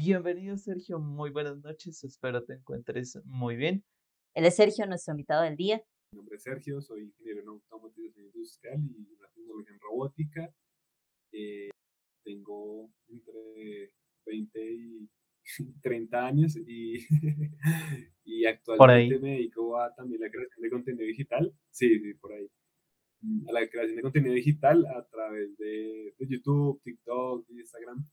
Bienvenido, Sergio. Muy buenas noches. Espero te encuentres muy bien. Él es Sergio, nuestro invitado del día. Mi nombre es Sergio, soy ingeniero en automatización industrial y una tecnología en robótica. Eh, tengo entre 20 y 30 años y, y actualmente me dedico a también la creación de contenido digital. Sí, sí, por ahí. A la creación de contenido digital a través de, de YouTube, TikTok, Instagram.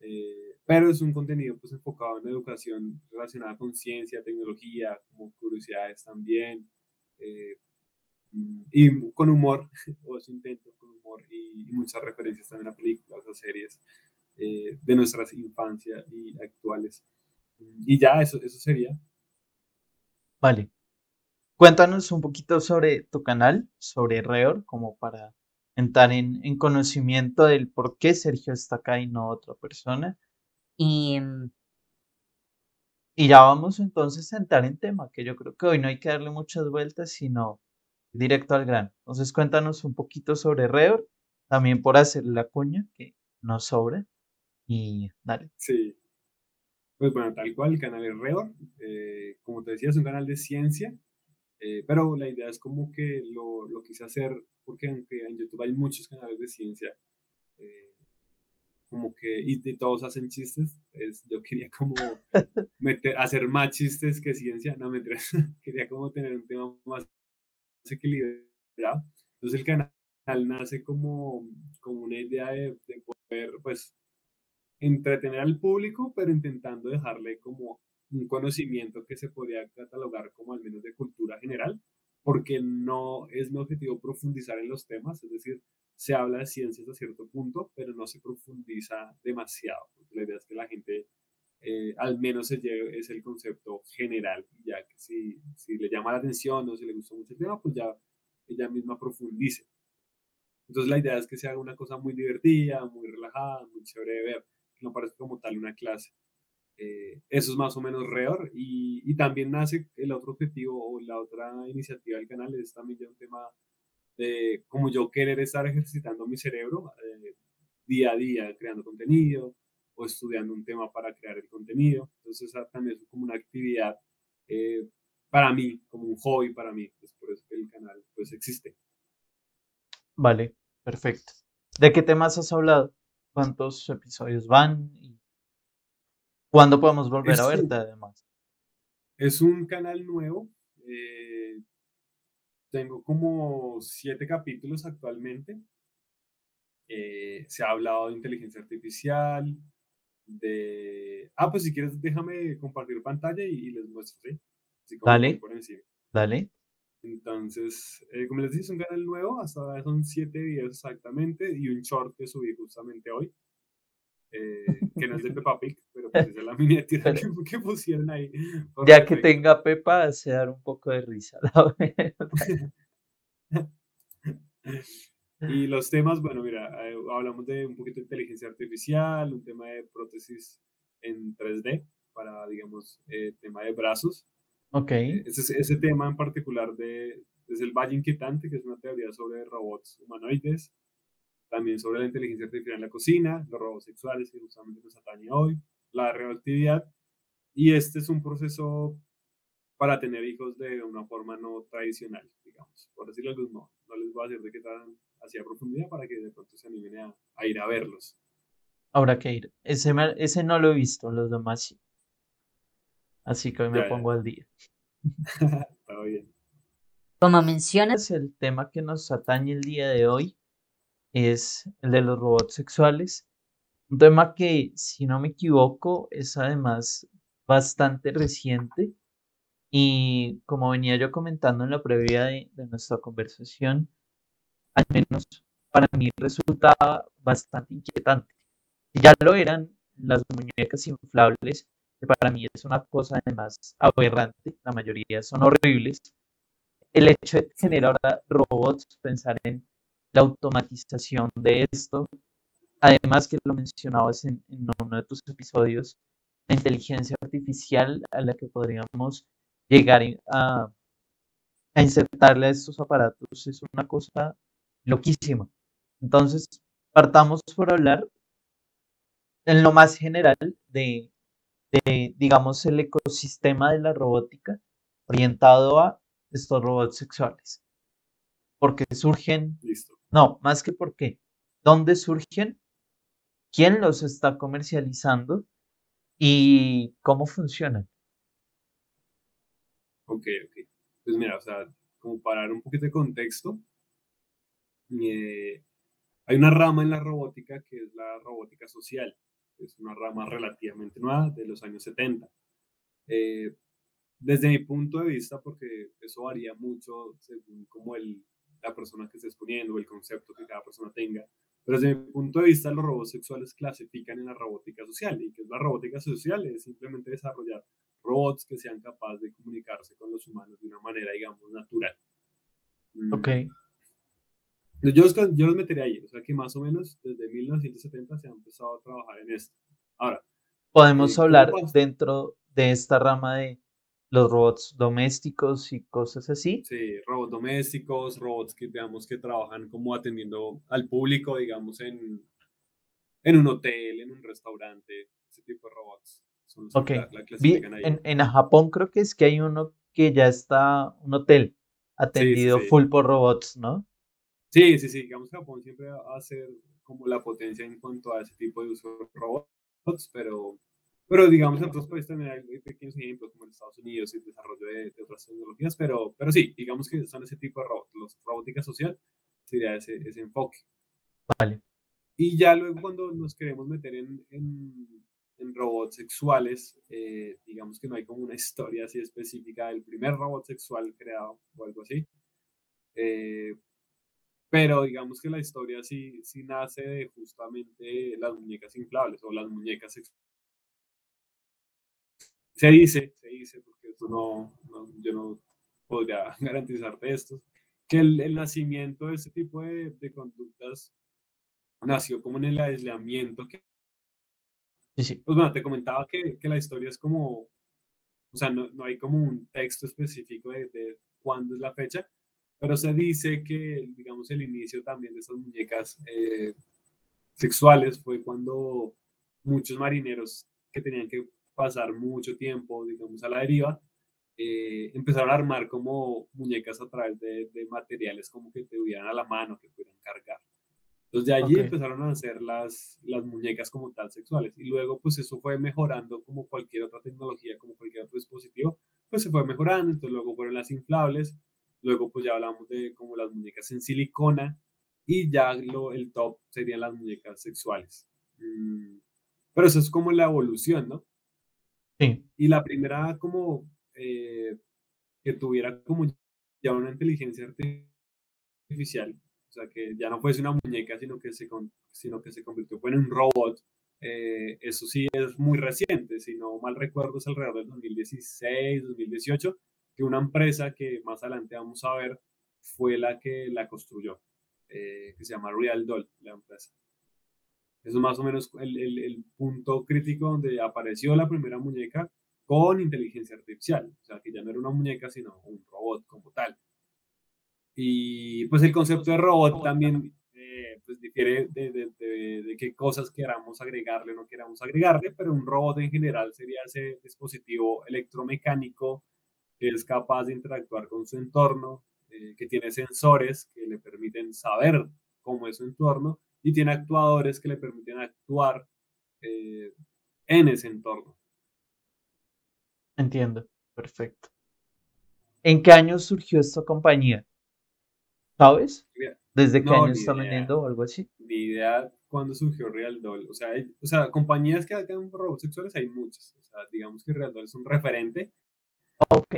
Eh, pero es un contenido pues enfocado en educación relacionada con ciencia, tecnología, como curiosidades también, eh, y con humor, o eso intento con humor, y, muchas referencias también a películas, a series eh, de nuestras infancias y actuales. Y ya, eso, eso sería. Vale. Cuéntanos un poquito sobre tu canal, sobre Reor, como para entrar en, en, conocimiento del por qué Sergio está acá y no otra persona. Y, y ya vamos entonces a entrar en tema, que yo creo que hoy no hay que darle muchas vueltas, sino directo al grano. Entonces cuéntanos un poquito sobre Reor, también por hacer la cuña, que no sobre, y dale. Sí. Pues bueno, tal cual, el canal es Reor. Eh, como te decía, es un canal de ciencia, eh, pero la idea es como que lo, lo quise hacer porque aunque en YouTube hay muchos canales de ciencia, eh, como que, y, todos hacen chistes, es, yo quería como meter, hacer más chistes que ciencia, no me quería como tener un tema más equilibrado. Entonces el canal nace como, como una idea de, de poder, pues, entretener al público, pero intentando dejarle como un conocimiento que se podría catalogar como al menos de cultura general, porque no es mi objetivo profundizar en los temas, es decir, se habla de ciencias a cierto punto, pero no se profundiza demasiado, porque la idea es que la gente eh, al menos se lleve es el concepto general, ya que si, si le llama la atención o si le gusta mucho el tema, pues ya ella misma profundice. Entonces la idea es que se haga una cosa muy divertida, muy relajada, muy chévere de ver, que no parezca como tal una clase. Eh, eso es más o menos Reor y, también nace el otro objetivo o la otra iniciativa del canal es también ya un tema de como yo querer estar ejercitando mi cerebro eh, día a día creando contenido o estudiando un tema para crear el contenido. Entonces también es como una actividad eh, para mí, como un hobby para mí. Es por eso que el canal pues existe. Vale, perfecto. ¿De qué temas has hablado? ¿Cuántos episodios van? ¿Cuándo podemos volver a verte además? Es un canal nuevo. Eh, tengo como siete capítulos actualmente. Eh, se ha hablado de inteligencia artificial, de... Ah, pues si quieres déjame compartir pantalla y, les muestro, ¿sí? dale, dale. Entonces, eh, como les dije, es un canal nuevo, hasta ahora son siete videos exactamente y un short que subí justamente hoy. Eh, que no es de Peppa Pig, pero pues es la miniatura que, pusieron ahí. Ya que tenga Pepa, hace dar un poco de risa, y los temas, bueno, mira, eh, hablamos de un poquito de inteligencia artificial, un tema de prótesis en 3D para, digamos, eh, tema de brazos. Ok. Ese, ese tema en particular de, es el Valle Inquietante, que es una teoría sobre robots humanoides también sobre la inteligencia artificial en la cocina, los robos sexuales que justamente nos atañe hoy, la reactividad. Y este es un proceso para tener hijos de una forma no tradicional, digamos, por decirlo de no, no les voy a decir de qué tan hacia profundidad para que de pronto se animen a, a ir a verlos. Habrá que ir. Ese, ese no lo he visto, los demás sí. Así que hoy me pongo al día. Está bien. Como mencionas, el tema que nos atañe el día de hoy es el de los robots sexuales. Un tema que, si no me equivoco, es además bastante reciente. Y como venía yo comentando en la previa de, nuestra conversación, al menos para mí resultaba bastante inquietante. Ya lo eran las muñecas inflables, que para mí es una cosa además aberrante, la mayoría son horribles. El hecho de generar robots, pensar en la automatización de esto. Además que lo mencionabas en, uno de tus episodios, la inteligencia artificial a la que podríamos llegar a, a insertarle a estos aparatos es una cosa loquísima. Entonces, partamos por hablar en lo más general de de, digamos, el ecosistema de la robótica orientado a estos robots sexuales. Porque surgen, Listo. No, más que por qué, dónde surgen, quién los está comercializando y cómo funcionan. Ok, ok. Pues mira, o sea, como para dar un poquito de contexto, eh, hay una rama en la robótica que es la robótica social. Es una rama relativamente nueva de los años 70. Eh, desde mi punto de vista, porque eso varía mucho según como el, la persona que esté exponiendo, el concepto que cada persona tenga, pero desde mi punto de vista, los robots sexuales clasifican en la robótica social. ¿Y que es la robótica social? Es simplemente desarrollar robots que sean capaces de comunicarse con los humanos de una manera, digamos, natural. Mm. Ok. Yo los, yo los metería ahí, o sea que más o menos desde 1970 se ha empezado a trabajar en esto. Ahora, podemos eh, hablar dentro de esta rama de los robots domésticos y cosas así. Sí, robots domésticos, robots que digamos que trabajan como atendiendo al público, digamos, en, en un hotel, en un restaurante, ese tipo de robots. Son ok. En, en, Japón creo que es que hay uno que ya está, un hotel atendido full por robots, ¿no? Sí, sí, sí. Digamos que Japón siempre va a ser como la potencia en cuanto a ese tipo de uso de robots, pero pero digamos, en otros países también hay pequeños ejemplos, como en Estados Unidos, y el desarrollo de, otras tecnologías, pero, pero sí, digamos que son ese tipo de robots. Los robótica social sería ese, ese enfoque. Vale. Y ya luego cuando nos queremos meter en, en, en robots sexuales, eh, digamos que no hay como una historia así específica del primer robot sexual creado o algo así. Eh, pero digamos que la historia sí, sí nace de justamente las muñecas inflables o las muñecas sexuales se dice, se dice, porque esto no, yo no podría garantizarte esto, que el, nacimiento de este tipo de, de, conductas nació como en el aislamiento. Que, sí, Pues bueno, te comentaba que, que, la historia es como, o sea, no, no hay como un texto específico de, de, cuándo es la fecha, pero se dice que, digamos, el inicio también de esas muñecas eh, sexuales fue cuando muchos marineros que tenían que pasar mucho tiempo, digamos, a la deriva, eh, empezaron a armar como muñecas a través de, materiales como que te tuvieran a la mano, que pudieran cargar. Entonces de allí empezaron a hacer las, las muñecas como tal sexuales. Y luego pues eso fue mejorando como cualquier otra tecnología, como cualquier otro dispositivo, pues se fue mejorando. Entonces luego fueron las inflables, luego pues ya hablamos de como las muñecas en silicona y ya lo, el top serían las muñecas sexuales. Mm, pero eso es como la evolución, ¿no? Y la primera como eh, que tuviera como ya una inteligencia artificial, o sea, que ya no fuese una muñeca, sino que se, sino que se convirtió en un robot, eh, eso sí es muy reciente, si no mal recuerdo es alrededor del 2016, 2018, que una empresa que más adelante vamos a ver fue la que la construyó, eh, que se llama Real Doll, la empresa. Es más o menos el, el, punto crítico donde apareció la primera muñeca con inteligencia artificial. O sea, que ya no era una muñeca, sino un robot como tal. Y pues el concepto de robot también eh, pues difiere de, de, qué cosas queramos agregarle o no queramos agregarle, pero un robot en general sería ese dispositivo electromecánico que es capaz de interactuar con su entorno, eh, que tiene sensores que le permiten saber cómo es su entorno y tiene actuadores que le permiten actuar eh, en ese entorno. Entiendo, perfecto. ¿En qué año surgió esta compañía? ¿Sabes? ¿Desde qué año está vendiendo o algo así? Ni idea cuándo surgió Real Doll. O sea, o sea compañías que hagan robots sexuales hay muchas. O sea, digamos que Real Doll es un referente. Ok.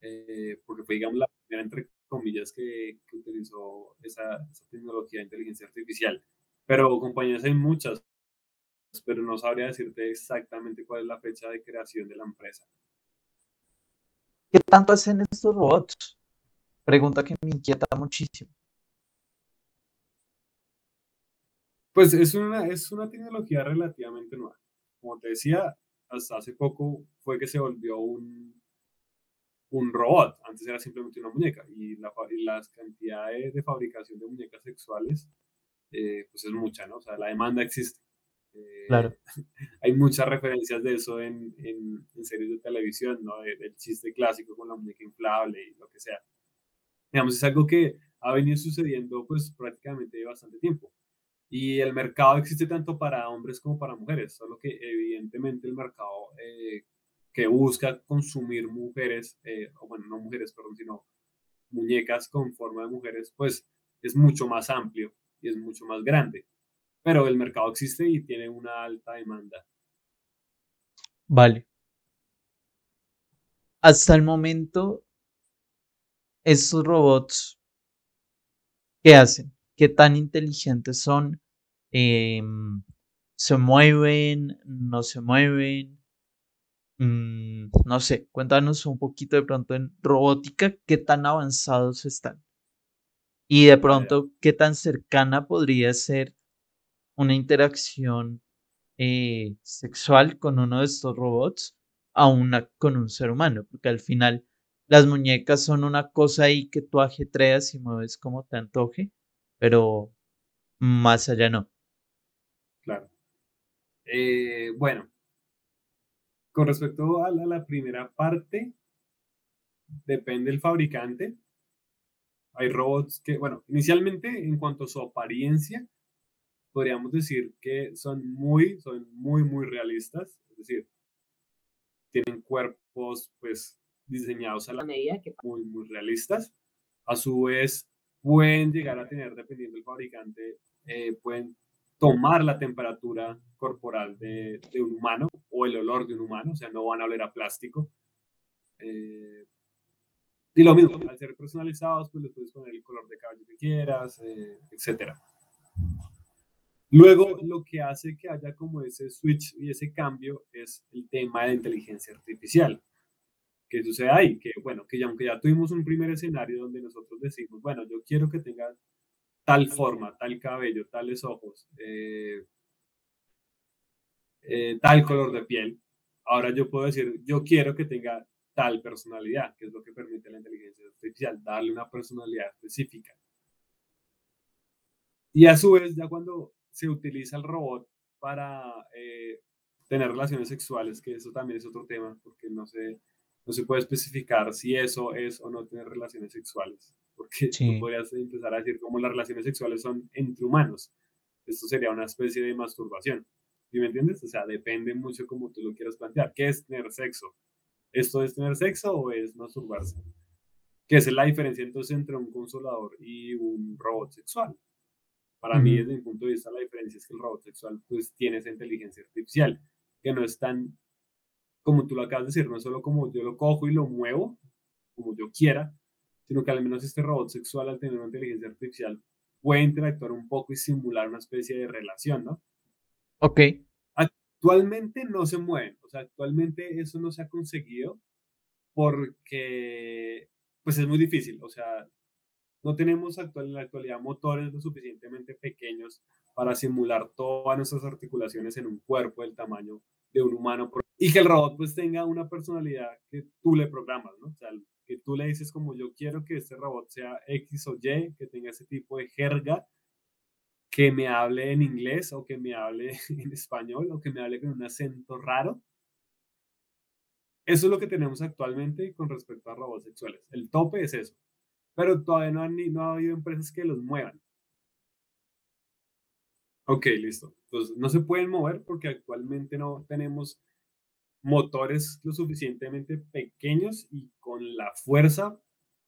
Eh, porque fue, digamos, la primera, entre comillas, que, que utilizó esa, esa, tecnología de inteligencia artificial. Pero compañías hay muchas, pero no sabría decirte exactamente cuál es la fecha de creación de la empresa. ¿Qué tanto hacen estos robots? Pregunta que me inquieta muchísimo. Pues es una, es una tecnología relativamente nueva. Como te decía, hasta hace poco fue que se volvió un, un robot. Antes era simplemente una muñeca. Y, la, y las cantidades de fabricación de muñecas sexuales eh, pues es mucha, ¿no? O sea, la demanda existe. Claro. hay muchas referencias de eso en, en, series de televisión, ¿no? del chiste clásico con la muñeca inflable y lo que sea. Digamos, es algo que ha venido sucediendo pues prácticamente de bastante tiempo. Y el mercado existe tanto para hombres como para mujeres, solo que evidentemente el mercado eh, que busca consumir mujeres, eh, o bueno, no mujeres, perdón, sino muñecas con forma de mujeres, pues es mucho más amplio y es mucho más grande. Pero el mercado existe y tiene una alta demanda. Vale. Hasta el momento, estos robots, ¿qué hacen? ¿Qué tan inteligentes son? Em, ¿Se mueven? ¿No se mueven? Mm, no sé, cuéntanos un poquito de pronto en robótica, ¿qué tan avanzados están? Y de pronto, ¿qué tan cercana podría ser una interacción eh, sexual con uno de estos robots a una con un ser humano? Porque al final las muñecas son una cosa ahí que tú ajetreas y mueves como te antoje, pero más allá no. Claro. Eh, bueno, con respecto a la, primera parte, depende del fabricante. Hay robots que, bueno, inicialmente en cuanto a su apariencia, podríamos decir que son muy, son muy, muy realistas. Es decir, tienen cuerpos, pues, diseñados a la medida, que muy, muy realistas. A su vez, pueden llegar a tener, dependiendo del fabricante, eh, pueden tomar la temperatura corporal de, un humano o el olor de un humano, o sea, no van a oler a plástico. Eh, y lo mismo, al ser personalizados, pues les puedes poner el color de cabello que quieras, eh, etc. Luego, lo que hace que haya como ese switch y ese cambio es el tema de inteligencia artificial. ¿Qué sucede ahí? Que, bueno, que ya, aunque ya tuvimos un primer escenario donde nosotros decimos, bueno, yo quiero que tenga tal forma, tal cabello, tales ojos, eh, eh, tal color de piel. Ahora yo puedo decir, yo quiero que tenga tal personalidad, que es lo que permite la inteligencia artificial, darle una personalidad específica. Y a su vez, ya cuando se utiliza el robot para eh, tener relaciones sexuales, que eso también es otro tema, porque no se, no se puede especificar si eso es o no tener relaciones sexuales porque tú podrías empezar a decir cómo las relaciones sexuales son entre humanos. Esto sería una especie de masturbación. ¿Sí me entiendes? O sea, depende mucho cómo tú lo quieras plantear. ¿Qué es tener sexo? ¿Esto es tener sexo o es masturbarse? ¿Qué es la diferencia entonces entre un consolador y un robot sexual? Para mí, desde mi punto de vista, la diferencia es que el robot sexual pues tiene esa inteligencia artificial, que no es tan, como tú lo acabas de decir, no es solo como yo lo cojo y lo muevo, como yo quiera, sino que al menos este robot sexual al tener una inteligencia artificial puede interactuar un poco y simular una especie de relación, ¿no? Ok. Actualmente no se mueven, o sea, actualmente eso no se ha conseguido porque, pues es muy difícil, o sea, no tenemos actual, en la actualidad motores lo suficientemente pequeños para simular todas nuestras articulaciones en un cuerpo del tamaño de un humano y que el robot pues tenga una personalidad que tú le programas, ¿no? O sea, que tú le dices como yo quiero que este robot sea X o Y, que tenga ese tipo de jerga, que me hable en inglés o que me hable en español o que me hable con un acento raro. Eso es lo que tenemos actualmente con respecto a robots sexuales. El tope es eso. Pero todavía no, han, no ha habido empresas que los muevan. Ok, listo. Entonces, no se pueden mover porque actualmente no tenemos motores lo suficientemente pequeños y con la fuerza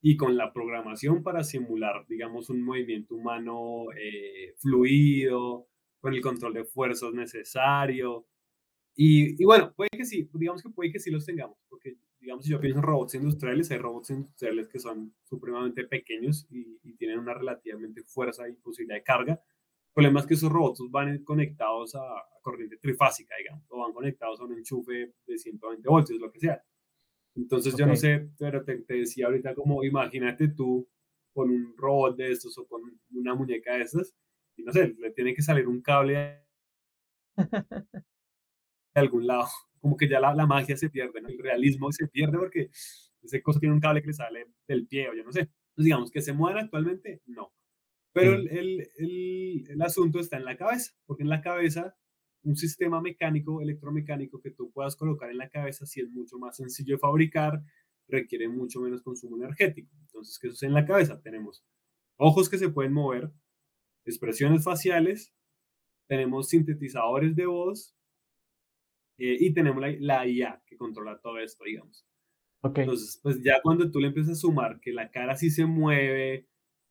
y con la programación para simular, digamos, un movimiento humano eh, fluido, con el control de fuerzas necesario. Y, bueno, puede que sí, digamos que puede que sí los tengamos, porque, digamos, si yo pienso en robots industriales, hay robots industriales que son supremamente pequeños y, y tienen una relativamente fuerza y posibilidad de carga, el problema es que esos robots van conectados a, corriente trifásica, digamos, o van conectados a un enchufe de 120 voltios, lo que sea. Entonces yo no sé, pero te, decía ahorita como imagínate tú con un robot de estos o con una muñeca de estas, y no sé, le tiene que salir un cable de algún lado, como que ya la, la magia se pierde, el realismo se pierde porque ese cosa tiene un cable que le sale del pie o yo no sé. Entonces digamos que se muevan actualmente, no. Pero el, el, el, asunto está en la cabeza, porque en la cabeza un sistema mecánico, electromecánico que tú puedas colocar en la cabeza, si es mucho más sencillo de fabricar, requiere mucho menos consumo energético. Entonces, ¿qué sucede en la cabeza? Tenemos ojos que se pueden mover, expresiones faciales, tenemos sintetizadores de voz eh, y tenemos la, la, IA que controla todo esto, digamos. Okay. Entonces, pues ya cuando tú le empiezas a sumar que la cara sí se mueve,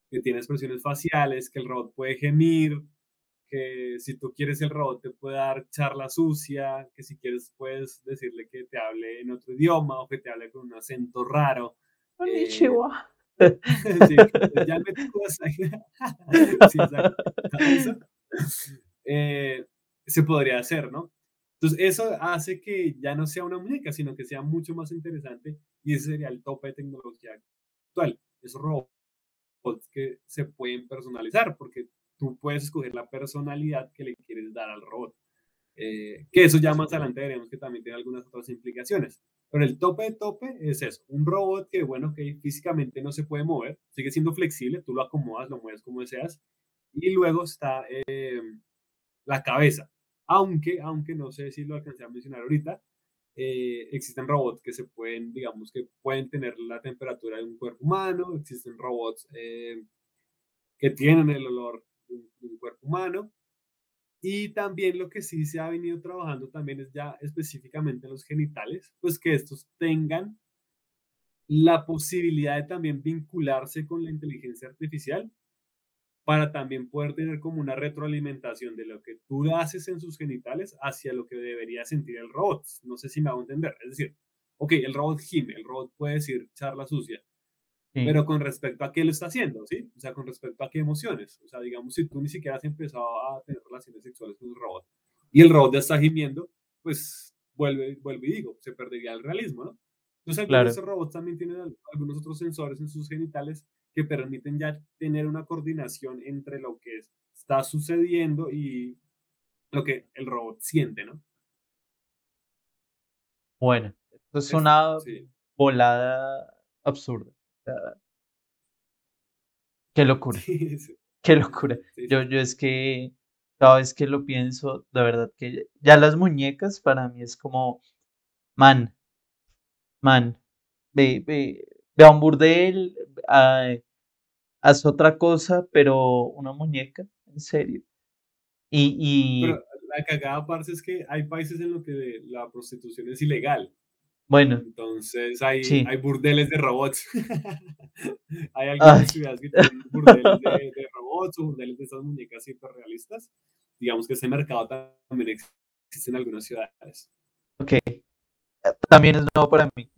que tiene expresiones faciales, que el robot puede gemir, que si tú quieres el robot te puede dar charla sucia, que si quieres puedes decirle que te hable en otro idioma o que te hable con un acento raro. Eh, sí, ya me sí, eh, se podría hacer, ¿no? Entonces, eso hace que ya no sea una muñeca, sino que sea mucho más interesante y ese sería el tope de tecnología actual. Esos robots que se pueden personalizar, porque tú puedes escoger la personalidad que le quieres dar al robot. Eh, que eso ya más adelante veremos que también tiene algunas otras implicaciones. Pero el tope de tope es eso, un robot que, bueno, que físicamente no se puede mover, sigue siendo flexible, tú lo acomodas, lo mueves como deseas, y luego está eh, la cabeza. Aunque, aunque no sé si lo alcancé a mencionar ahorita, eh, existen robots que se pueden, digamos, que pueden tener la temperatura de un cuerpo humano, existen robots que tienen el olor un, cuerpo humano. Y también lo que sí se ha venido trabajando también es ya específicamente los genitales, pues que estos tengan la posibilidad de también vincularse con la inteligencia artificial para también poder tener como una retroalimentación de lo que tú haces en sus genitales hacia lo que debería sentir el robot. No sé si me hago entender. Es decir, ok, el robot gime, el robot puede decir charla sucia, pero con respecto a qué lo está haciendo, ¿sí? O sea, con respecto a qué emociones. O sea, digamos, si tú ni siquiera has empezado a tener relaciones sexuales con el robot y el robot ya está gimiendo, pues vuelve, vuelve y digo, se perdería el realismo, ¿no? Entonces, claro. esos robots también tienen algunos otros sensores en sus genitales que permiten ya tener una coordinación entre lo que está sucediendo y lo que el robot siente, ¿no? Bueno, esto es una volada absurda. Qué locura. Qué locura. Yo, yo es que cada vez que lo pienso, de verdad que ya las muñecas para mí es como, man, man, ve, ve, ve a un burdel, haz otra cosa, pero una muñeca, en serio. Y, y... Pero la cagada parte es que hay países en los que la prostitución es ilegal. Bueno. Entonces hay, hay burdeles de robots. hay algunas ciudades que tienen burdeles de, robots o burdeles de esas muñecas hiperrealistas. Digamos que ese mercado también existe en algunas ciudades. Ok. También es nuevo para mí.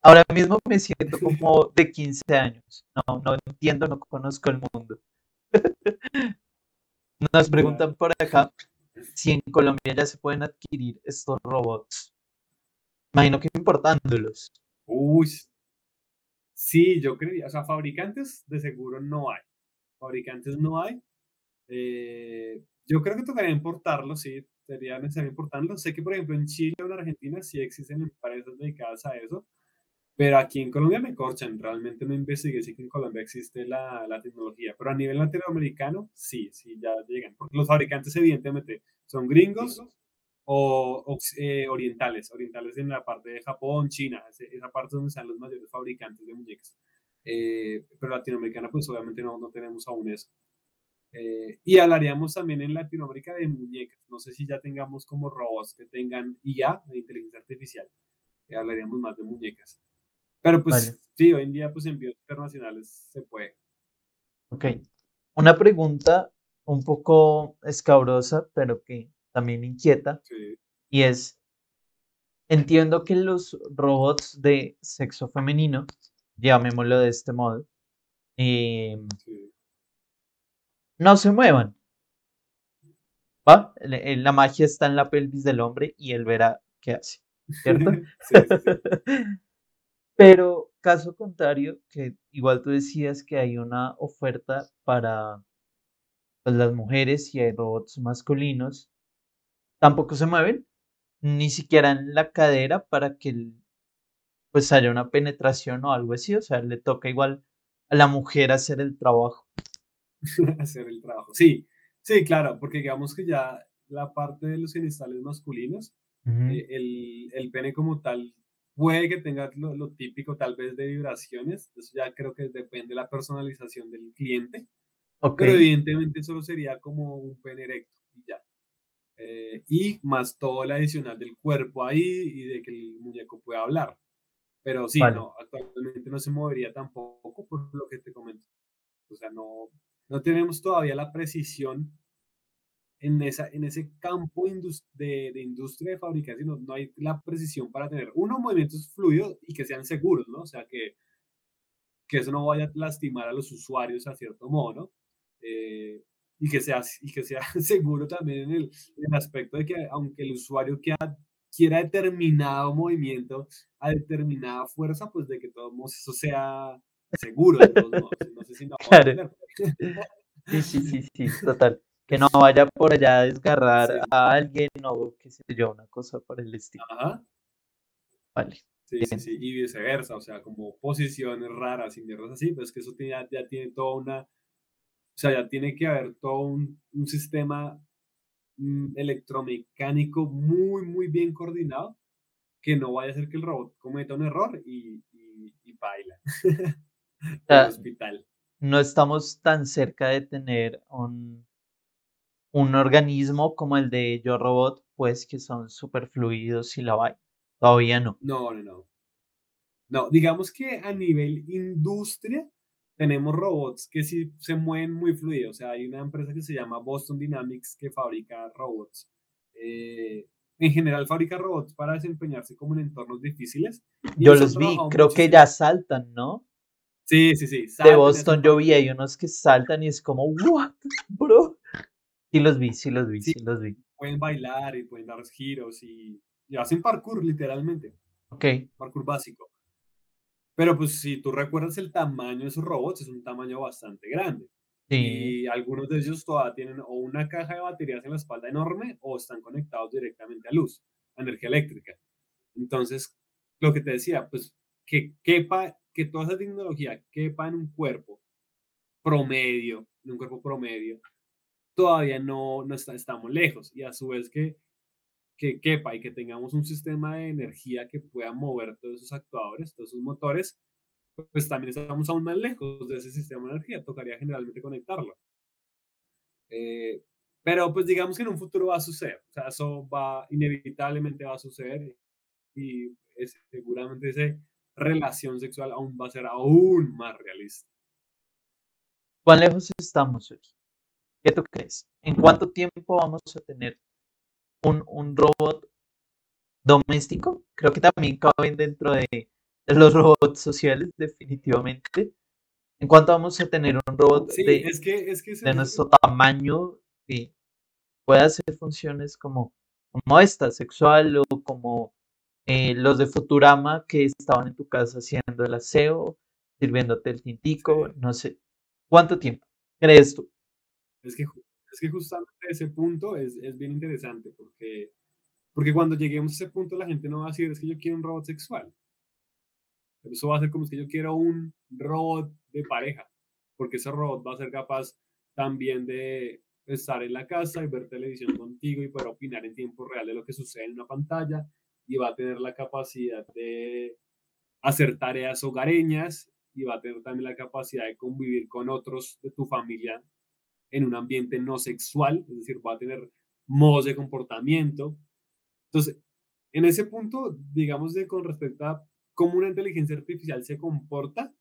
Ahora mismo me siento como de 15 años. No, no entiendo, no conozco el mundo. Nos preguntan por acá si en Colombia ya se pueden adquirir estos robots. Imagino que importándolos. Uy, sí, yo creía, o sea, fabricantes de seguro no hay. Fabricantes no hay. Eh, yo creo que tocaría importarlos, sí, sería necesario importarlos. Sé que, por ejemplo, en Chile o en Argentina sí existen empresas dedicadas a eso, pero aquí en Colombia me corchan. Realmente no investigué si que en Colombia existe la, la, tecnología, pero a nivel latinoamericano sí, sí, ya llegan. Porque los fabricantes, evidentemente, son gringos o, eh, orientales, orientales en la parte de Japón, China, esa parte donde están los mayores fabricantes de muñecas. Eh, pero latinoamericana, pues obviamente no, no tenemos aún eso. Eh, y hablaríamos también en Latinoamérica de muñecas. No sé si ya tengamos como robots que tengan IA, de inteligencia artificial. hablaríamos más de muñecas. Pero pues sí, hoy en día pues envíos internacionales se puede. Ok. Una pregunta un poco escabrosa, pero que también inquieta, y es, entiendo que los robots de sexo femenino, llamémoslo de este modo, em, no se muevan. ¿Va? La magia está en la pelvis del hombre y él verá qué hace, ¿cierto? Pero caso contrario, que igual tú decías que hay una oferta para pues, las mujeres y hay robots masculinos, tampoco se mueven, ni siquiera en la cadera para que pues haya una penetración o algo así, o sea, le toca igual a la mujer hacer el trabajo. hacer el trabajo, sí, sí, claro, porque digamos que ya la parte de los genitales masculinos, eh, el, el, pene como tal puede que tenga lo, típico tal vez de vibraciones, eso ya creo que depende de la personalización del cliente, pero evidentemente solo sería como un pene erecto y ya. Eh, y más todo el adicional del cuerpo ahí y de que el muñeco pueda hablar. Pero sí, no, actualmente no se movería tampoco por lo que te comento. O sea, no, no tenemos todavía la precisión en, esa, en ese campo de, de, industria de fabricación, no, hay la precisión para tener, uno, movimientos fluidos y que sean seguros, ¿no? O sea, que, que eso no vaya a lastimar a los usuarios a cierto modo, ¿no? Eh, y que sea, y que sea seguro también en el, en el, aspecto de que aunque el usuario quiera, quiera determinado movimiento a determinada fuerza, pues de que modos eso sea seguro. De todos modos. No sé si no claro. Sí, sí, sí, sí, total. Que no vaya por allá a desgarrar a alguien o qué sé yo, una cosa por el estilo. Ajá. Vale. Sí, sí, sí, y viceversa, o sea, como posiciones raras y mierdas así, pues que eso ya, ya tiene toda una, o sea, ya tiene que haber todo un, un sistema mm, electromecánico muy, muy bien coordinado, que no vaya a ser que el robot cometa un error y, y, y baila. el hospital. No estamos tan cerca de tener un, un organismo como el de Yo Robot, pues que son súper fluidos y la vaina. Todavía no. No, no, no. No, digamos que a nivel industria tenemos robots que sí se mueven muy fluidos. O sea, hay una empresa que se llama Boston Dynamics que fabrica robots. Eh, en general fabrica robots para desempeñarse como en entornos difíciles. Yo los vi, creo que ya saltan, ¿no? Sí, sí, sí. de Boston yo vi, hay unos que saltan y es como, ¿what, bro? Sí los vi, sí los vi, sí, los vi. Pueden bailar y pueden dar giros y, hacen parkour literalmente. Ok. Parkour básico. Pero pues si tú recuerdas el tamaño de esos robots, es un tamaño bastante grande. Sí. Y algunos de ellos todavía tienen o una caja de baterías en la espalda enorme o están conectados directamente a luz, a energía eléctrica. Entonces, lo que te decía, pues que quepa, que toda esa tecnología quepa en un cuerpo promedio, en un cuerpo promedio, todavía no, no está, estamos lejos y a su vez que, que quepa y que tengamos un sistema de energía que pueda mover todos esos actuadores, todos esos motores, pues también estamos aún más lejos de ese sistema de energía, tocaría generalmente conectarlo. Eh, pero pues digamos que en un futuro va a suceder, o sea, eso va, inevitablemente va a suceder y seguramente esa relación sexual aún va a ser aún más realista. ¿Cuán lejos estamos hoy? ¿Qué tú crees? ¿En cuánto tiempo vamos a tener un, un robot doméstico? Creo que también caben dentro de, los robots sociales, definitivamente. ¿En cuánto vamos a tener un robot de, de nuestro tamaño que pueda hacer funciones como, como esta, sexual o como eh, los de Futurama que estaban en tu casa haciendo el aseo, sirviéndote el tintico, no sé. ¿Cuánto tiempo crees tú? Es que, es que justamente ese punto es, es bien interesante porque, porque cuando lleguemos a ese punto la gente no va a decir es que yo quiero un robot sexual. Eso va a ser como que yo quiero un robot de pareja, porque ese robot va a ser capaz también de estar en la casa y ver televisión contigo y poder opinar en tiempo real de lo que sucede en una pantalla y va a tener la capacidad de hacer tareas hogareñas y va a tener también la capacidad de convivir con otros de tu familia en un ambiente no sexual, es decir, va a tener modos de comportamiento. Entonces, en ese punto, digamos, de con respecto a cómo una inteligencia artificial se comporta,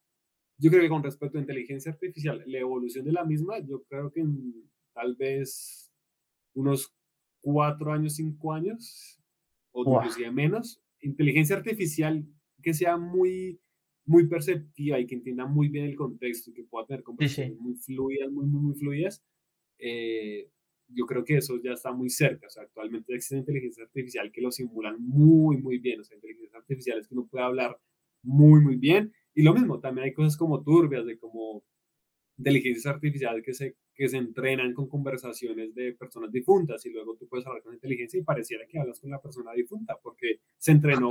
yo creo que con respecto a inteligencia artificial, la evolución de la misma, yo creo que en tal vez unos cuatro años, cinco años, o inclusive menos, inteligencia artificial que sea muy muy perceptiva y que entienda muy bien el contexto y que pueda tener conversaciones muy fluidas, muy, muy, muy fluidas, eh, yo creo que eso ya está muy cerca. O sea, actualmente existe inteligencia artificial que lo simulan muy, muy bien. O sea, inteligencias artificiales que uno puede hablar muy, muy bien. Y lo mismo, también hay cosas como turbias, de como inteligencias artificiales que se, que se entrenan con conversaciones de personas difuntas y luego tú puedes hablar con inteligencia y pareciera que hablas con la persona difunta porque se entrenó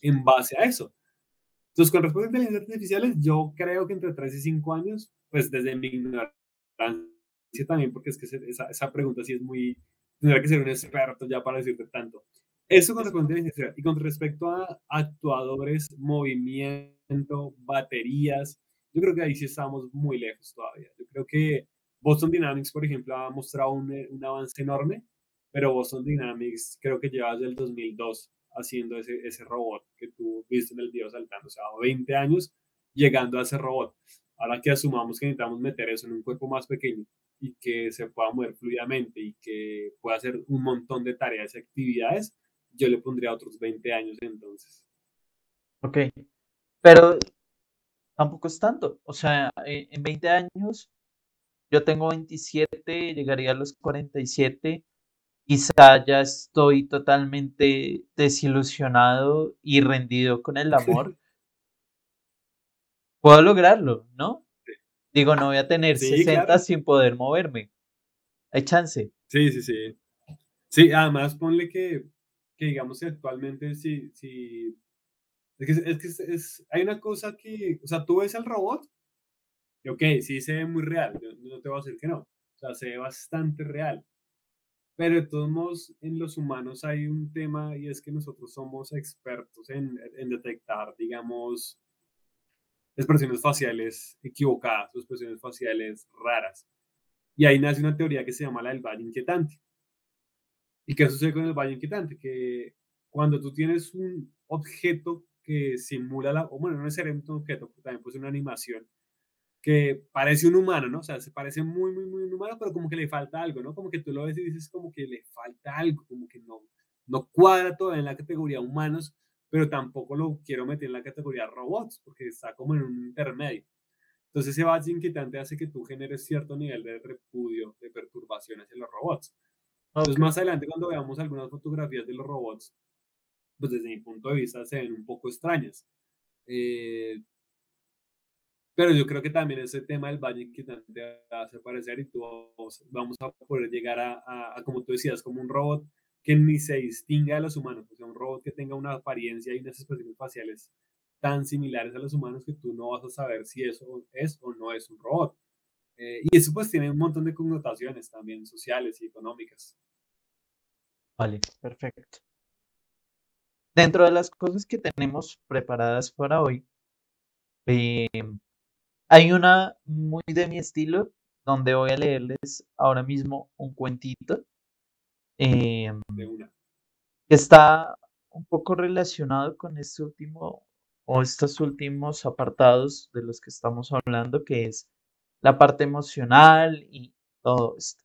en base a eso. Entonces, con respecto a inteligencias artificiales, yo creo que entre 3 y 5 años, pues desde mi ignorancia también, porque es que esa, esa pregunta sí es muy, tendrá que ser un experto ya para decirte tanto. Eso con respecto a inteligencia y con respecto a actuadores, movimiento, baterías, yo creo que ahí sí estamos muy lejos todavía. Yo creo que Boston Dynamics, por ejemplo, ha mostrado un, un avance enorme, pero Boston Dynamics creo que lleva desde el 2002 haciendo ese, ese robot que tú viste en el video saltando, o sea, 20 años llegando a ese robot. Ahora que asumamos que necesitamos meter eso en un cuerpo más pequeño y que se pueda mover fluidamente y que pueda hacer un montón de tareas y actividades, yo le pondría otros 20 años entonces. Ok, pero tampoco es tanto. O sea, eh, en 20 años, yo tengo 27, llegaría a los 47, quizá ya estoy totalmente desilusionado y rendido con el amor. Puedo lograrlo, ¿no? Digo, no voy a tener 60 sin poder moverme. Hay chance. Sí, sí, sí. Sí, además ponle que, que digamos que actualmente si, si es que, es que es, hay una cosa que, o sea, tú ves al robot y ok, sí se ve muy real, no te voy a decir que no, o sea, se ve bastante real, pero de todos modos en los humanos hay un tema y es que nosotros somos expertos en, en detectar, digamos, expresiones faciales equivocadas, expresiones faciales raras. Y ahí nace una teoría que se llama la del valle inquietante. ¿Y qué sucede con el valle inquietante? Que cuando tú tienes un objeto que simula la, o bueno, no necesariamente un objeto, también puede ser una animación, que parece un humano, ¿no? O sea, se parece muy, muy, muy humano, pero como que le falta algo, ¿no? Como que tú lo ves y dices como que le falta algo, como que no, no cuadra todavía en la categoría humanos, pero tampoco lo quiero meter en la categoría robots, porque está como en un intermedio. Entonces ese valle inquietante hace que tú generes cierto nivel de repudio, de perturbación hacia los robots. Entonces más adelante cuando veamos algunas fotografías de los robots, pues desde mi punto de vista se ven un poco extrañas. Eh, pero yo creo que también ese tema del valle inquietante hace parecer y tú vamos, a poder llegar a, a, como tú decías, como un robot que ni se distinga de los humanos, o sea, un robot que tenga una apariencia y unas expresiones faciales tan similares a los humanos que tú no vas a saber si eso es o no es un robot. Eh, y eso pues tiene un montón de connotaciones también sociales y económicas. Vale, perfecto. Dentro de las cosas que tenemos preparadas para hoy, eh, hay una muy de mi estilo, donde voy a leerles ahora mismo un cuentito Em, está un poco relacionado con este último o estos últimos apartados de los que estamos hablando, que es la parte emocional y todo esto.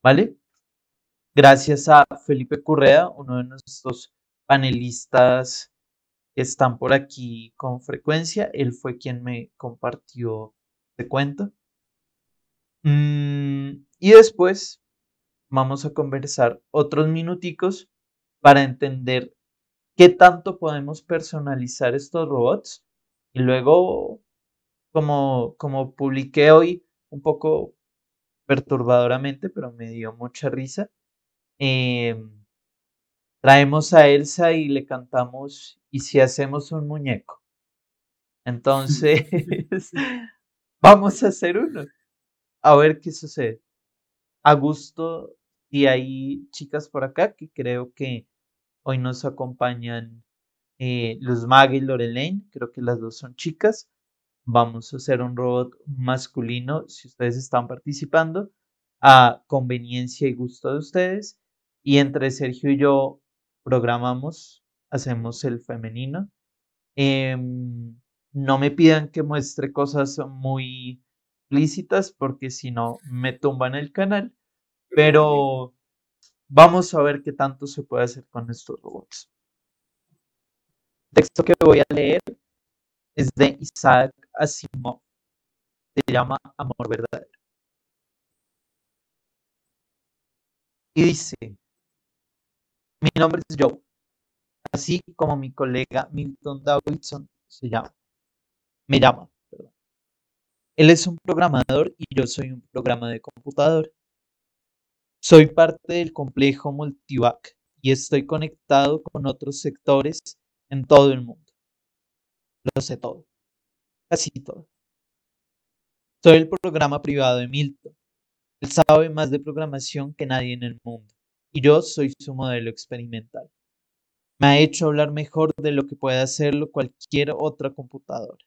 ¿Vale? Gracias a Felipe Correa, uno de nuestros panelistas que están por aquí con frecuencia. Él fue quien me compartió este cuento. Mm, y después vamos a conversar otros minuticos para entender qué tanto podemos personalizar estos robots. Y luego, como, como publiqué hoy, un poco perturbadoramente, pero me dio mucha risa, em, traemos a Elsa y le cantamos, ¿y si hacemos un muñeco? Entonces, vamos a hacer uno. A ver qué sucede. A gusto y hay chicas por acá que creo que hoy nos acompañan eh, Luz Maga y Lorelaine, creo que las dos son chicas. Vamos a hacer un robot masculino si ustedes están participando, a conveniencia y gusto de ustedes. Y entre Sergio y yo programamos, hacemos el femenino. Em, no me pidan que muestre cosas muy explícitas porque si no me tumban el canal. Pero vamos a ver qué tanto se puede hacer con estos robots. El texto que voy a leer es de Isaac Asimov. Se llama Amor Verdadero. Y dice, mi nombre es Joe, así como mi colega Milton Davidson se llama. Me llama, perdón. Él es un programador y yo soy un programa de computador. Soy parte del complejo Multivac y estoy conectado con otros sectores en todo el mundo. Lo sé todo, casi todo. Soy el programa privado de Milton. Él sabe más de programación que nadie en el mundo. y yo soy su modelo experimental. Me ha hecho hablar mejor de lo que puede hacerlo cualquier otra computadora.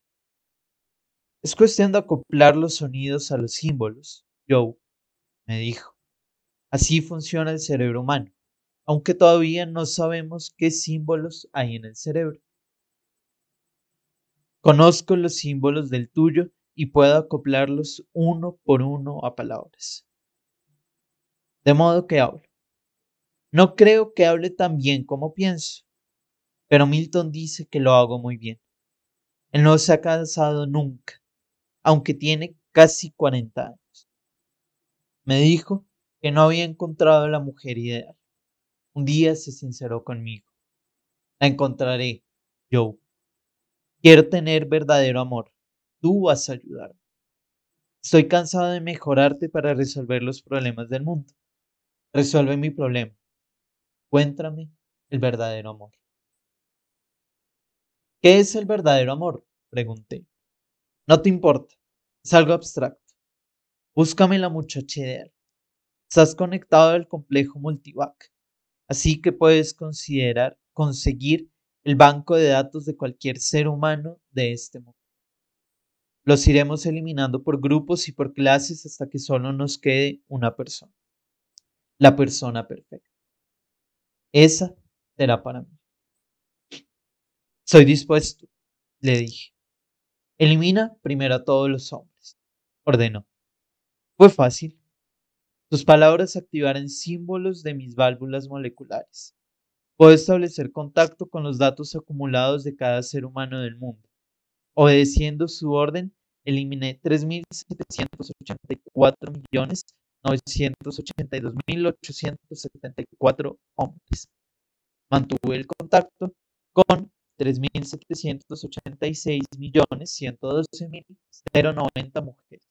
Es cuestión de acoplar los sonidos a los símbolos, Joe, me dijo. Así funciona el cerebro humano, aunque todavía no sabemos qué símbolos hay en el cerebro. Conozco los símbolos del tuyo y puedo acoplarlos uno por uno a palabras. De modo que hablo. No creo que hable tan bien como pienso, pero Milton dice que lo hago muy bien. Él no se ha cansado nunca, aunque tiene casi 40 años. Me dijo que no había encontrado la mujer ideal. Un día se sinceró conmigo. La encontraré, Joe. Quiero tener verdadero amor. Tú vas a ayudarme. Estoy cansado de mejorarte para resolver los problemas del mundo. Resuelve mi problema. Encuéntrame el verdadero amor. ¿Qué es el verdadero amor? Pregunté. No te importa. Es algo abstracto. Búscame la muchacha ideal. Estás conectado al complejo multivac, así que puedes considerar conseguir el banco de datos de cualquier ser humano de este mundo. Los iremos eliminando por grupos y por clases hasta que solo nos quede una persona. La persona perfecta. Esa será para mí. Soy dispuesto, le dije. Elimina primero a todos los hombres, ordenó. Fue fácil. Tus palabras activarán símbolos de mis válvulas moleculares. Puedo establecer contacto con los datos acumulados de cada ser humano del mundo. Obedeciendo su orden, eliminé 3.784 982.874 hombres. Mantuve el contacto con 3.786.112.090 mujeres.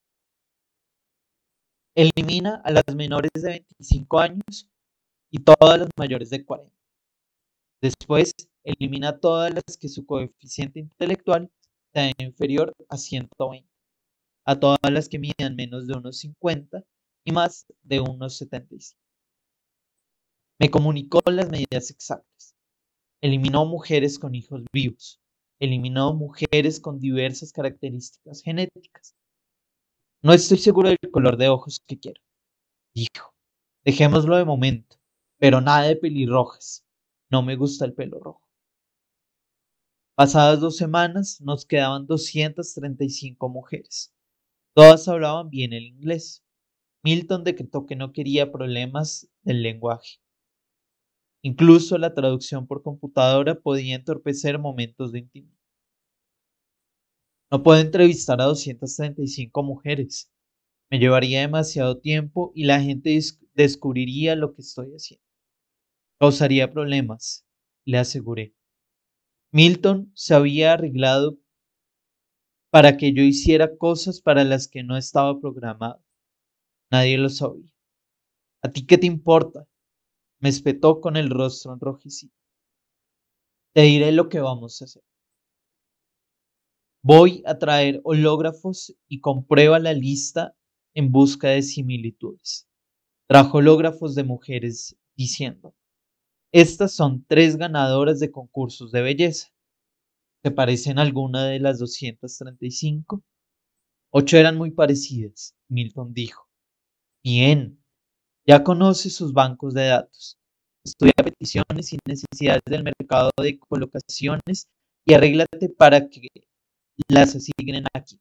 Elimina a las menores de 25 años y todas las mayores de 40. Después, elimina todas las que su coeficiente intelectual sea inferior a 120, a todas las que midan menos de unos 50 y más de unos 75. Me comunicó las medidas exactas. Eliminó mujeres con hijos vivos. Eliminó mujeres con diversas características genéticas. No estoy seguro del color de ojos que quiero. Dijo, dejémoslo de momento, pero nada de pelirrojas. No me gusta el pelo rojo. Pasadas dos semanas nos quedaban 235 mujeres. Todas hablaban bien el inglés. Milton decretó que no quería problemas del lenguaje. Incluso la traducción por computadora podía entorpecer momentos de intimidad. No puedo entrevistar a 235 mujeres. Me llevaría demasiado tiempo y la gente descubriría lo que estoy haciendo. Causaría problemas, le aseguré. Milton se había arreglado para que yo hiciera cosas para las que no estaba programado. Nadie lo sabía. ¿A ti qué te importa? Me espetó con el rostro enrojecido. Te diré lo que vamos a hacer. Voy a traer hológrafos y comprueba la lista en busca de similitudes. Trajo hológrafos de mujeres diciendo, estas son tres ganadoras de concursos de belleza. ¿Te parecen alguna de las 235? Ocho eran muy parecidas, Milton dijo. Bien, ya conoce sus bancos de datos. Estudia peticiones y necesidades del mercado de colocaciones y arréglate para que las asignen aquí.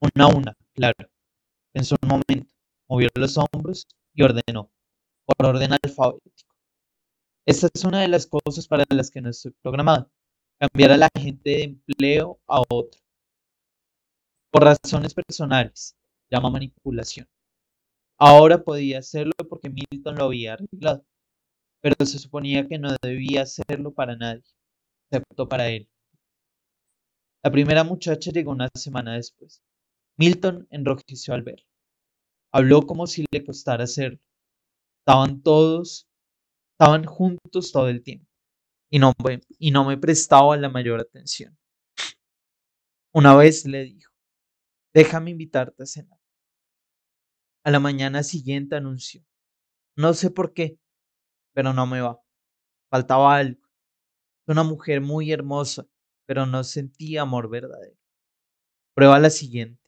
Una a una, claro. Pensó un momento, movió los hombros y ordenó, por orden alfabético. Esta es una de las cosas para las que no estoy programado. Cambiar a la gente de empleo a otro. Por razones personales. Llama manipulación. Ahora podía hacerlo porque Milton lo había arreglado, pero se suponía que no debía hacerlo para nadie, excepto para él. La primera muchacha llegó una semana después. Milton enrojeció al verla. Habló como si le costara hacerlo. Estaban todos, estaban juntos todo el tiempo y no, y no me prestaba la mayor atención. Una vez le dijo, déjame invitarte a cenar. A la mañana siguiente anunció, No sé por qué, pero no me va. Faltaba algo. Una mujer muy hermosa, pero no sentía amor verdadero. Prueba la siguiente.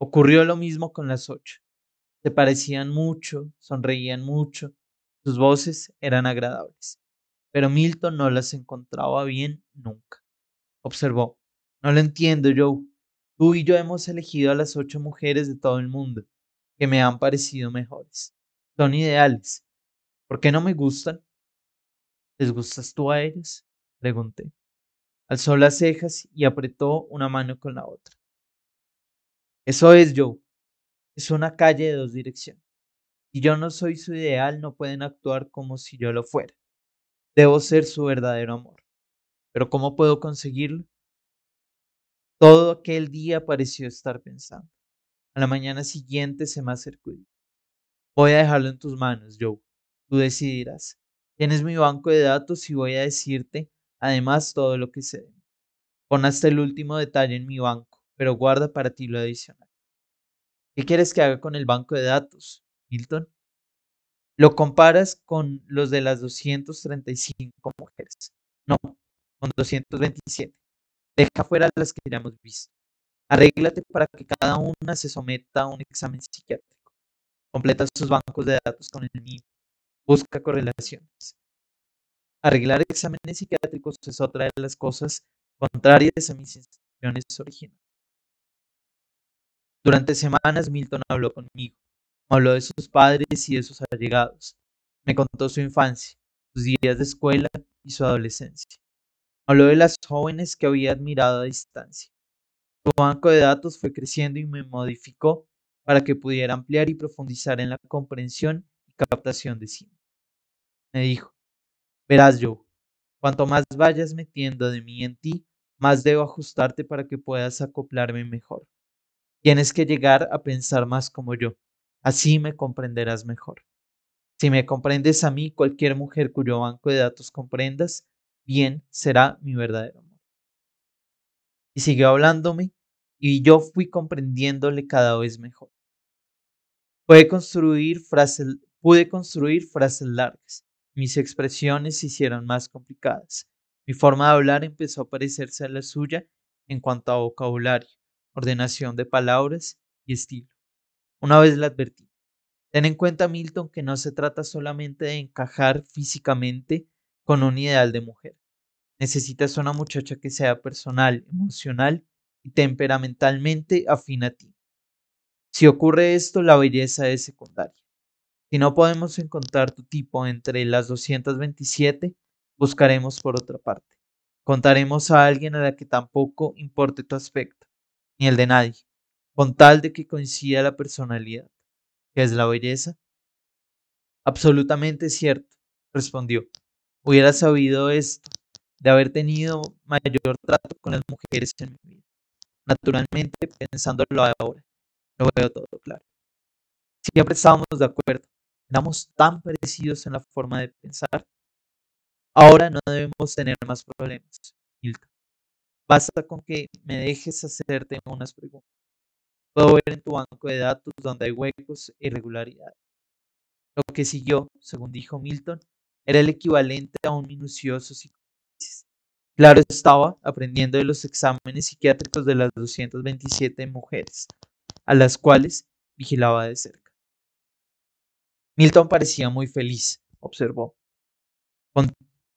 Ocurrió lo mismo con las ocho. Se parecían mucho, sonreían mucho, sus voces eran agradables, pero Milton no las encontraba bien nunca. Observó. No lo entiendo, Joe. Tú y yo hemos elegido a las ocho mujeres de todo el mundo que me han parecido mejores. Son ideales. ¿Por qué no me gustan? ¿Les gustas tú a ellas? Pregunté. Alzó las cejas y apretó una mano con la otra. Eso es, Joe. Es una calle de dos direcciones. Si yo no soy su ideal, no pueden actuar como si yo lo fuera. Debo ser su verdadero amor. Pero ¿cómo puedo conseguirlo? Todo aquel día pareció estar pensando. A la mañana siguiente se me acercó y voy a dejarlo en tus manos, Joe. Tú decidirás. Tienes mi banco de datos y voy a decirte, además, todo lo que sé. Pon hasta el último detalle en mi banco pero guarda para ti lo adicional. ¿Qué quieres que haga con el banco de datos, Milton? Lo comparas con los de las 235 mujeres. No, con 227. Deja fuera las que ya hemos visto. Arréglate para que cada una se someta a un examen psiquiátrico. Completa sus bancos de datos con el mío. Busca correlaciones. Arreglar exámenes psiquiátricos es otra de las cosas contrarias a mis instrucciones originales. Durante semanas Milton habló conmigo. habló de sus padres y de sus allegados. Me contó su infancia, sus días de escuela y su adolescencia. Habló de las jóvenes que había admirado a distancia. Banco de datos fue creciendo y me modificó para que pudiera ampliar y profundizar en la comprensión y captación de sí. Me dijo, verás Joe, cuanto más vayas metiendo de mí en ti, más debo ajustarte para que puedas acoplarme mejor. Tienes que llegar a pensar más como yo. Así me comprenderás mejor. Si me comprendes a mí, cualquier mujer cuyo banco de datos comprendas, bien será mi verdadero. Y siguió hablándome y yo fui comprendiéndole cada vez mejor. Pude construir frases, pude construir frases largas. Mis expresiones se hicieron más complicadas. Mi forma de hablar empezó a parecerse a la suya en cuanto a vocabulario ordenación de palabras y estilo. Una vez le advertí, ten en cuenta Milton que no se trata solamente de encajar físicamente con un ideal de mujer. Necesitas una muchacha que sea personal, emocional y temperamentalmente afín a ti. Si ocurre esto, la belleza es secundaria. Si no podemos encontrar tu tipo entre las 227, buscaremos por otra parte. Contaremos a alguien a la que tampoco importe tu aspecto ni el de nadie, con tal de que coincida la personalidad, que es la belleza. Absolutamente cierto, respondió. Hubiera sabido esto de haber tenido mayor trato con las mujeres en mi vida. Naturalmente, pensándolo ahora, lo veo todo claro. Siempre estábamos de acuerdo, éramos tan parecidos en la forma de pensar. Ahora no debemos tener más problemas, Milton. Basta con que me dejes hacerte unas preguntas. Puedo ver en tu banco de datos donde hay huecos e irregularidades. Lo que siguió, según dijo Milton, era el equivalente a un minucioso. Claro estaba aprendiendo de los exámenes psiquiátricos de las 227 mujeres, a las cuales vigilaba de cerca. Milton parecía muy feliz, observó.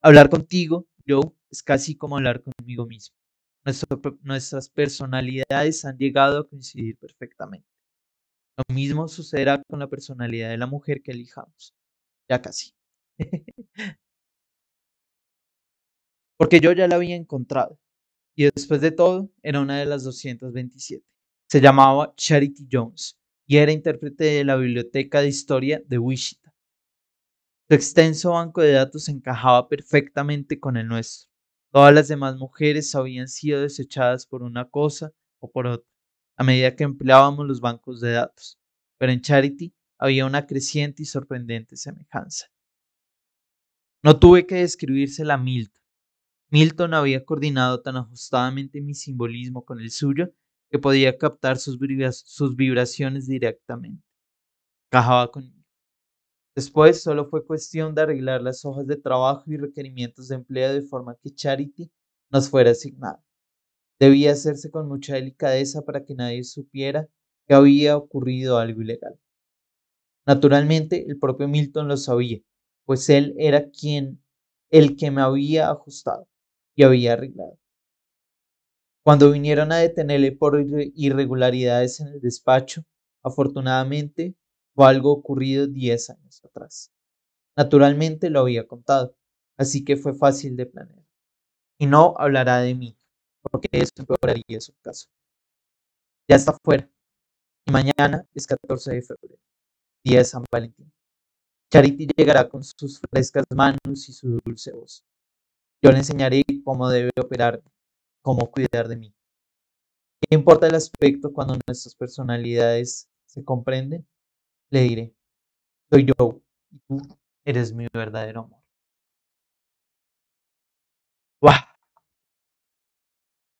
hablar contigo, Joe, es casi como hablar conmigo mismo nuestras personalidades han llegado a coincidir perfectamente. Lo mismo sucederá con la personalidad de la mujer que elijamos. Ya casi. Porque yo ya la había encontrado. Y después de todo, era una de las 227. Se llamaba Charity Jones y era intérprete de la Biblioteca de Historia de Wichita. Su extenso banco de datos encajaba perfectamente con el nuestro. Todas las demás mujeres habían sido desechadas por una cosa o por otra, a medida que empleábamos los bancos de datos, pero en Charity había una creciente y sorprendente semejanza. No tuve que describírsela a Milton. Milton había coordinado tan ajustadamente mi simbolismo con el suyo que podía captar sus, vibraciones directamente. Cajaba conmigo. Después solo fue cuestión de arreglar las hojas de trabajo y requerimientos de empleo de forma que Charity nos fuera asignada. Debía hacerse con mucha delicadeza para que nadie supiera que había ocurrido algo ilegal. Naturalmente, el propio Milton lo sabía, pues él era quien el que me había ajustado y había arreglado. Cuando vinieron a detenerle por irregularidades en el despacho, afortunadamente fue algo ocurrido diez años atrás. Naturalmente lo había contado, así que fue fácil de planear. Y no hablará de mí, porque eso empeoraría su caso. Ya está fuera. Y mañana es 14 de febrero, día de San Valentín. Charity llegará con sus frescas manos y su dulce voz. Yo le enseñaré cómo debe operar, cómo cuidar de mí. ¿Qué importa el aspecto cuando nuestras personalidades se comprenden? Le diré, soy yo y tú eres mi verdadero amor.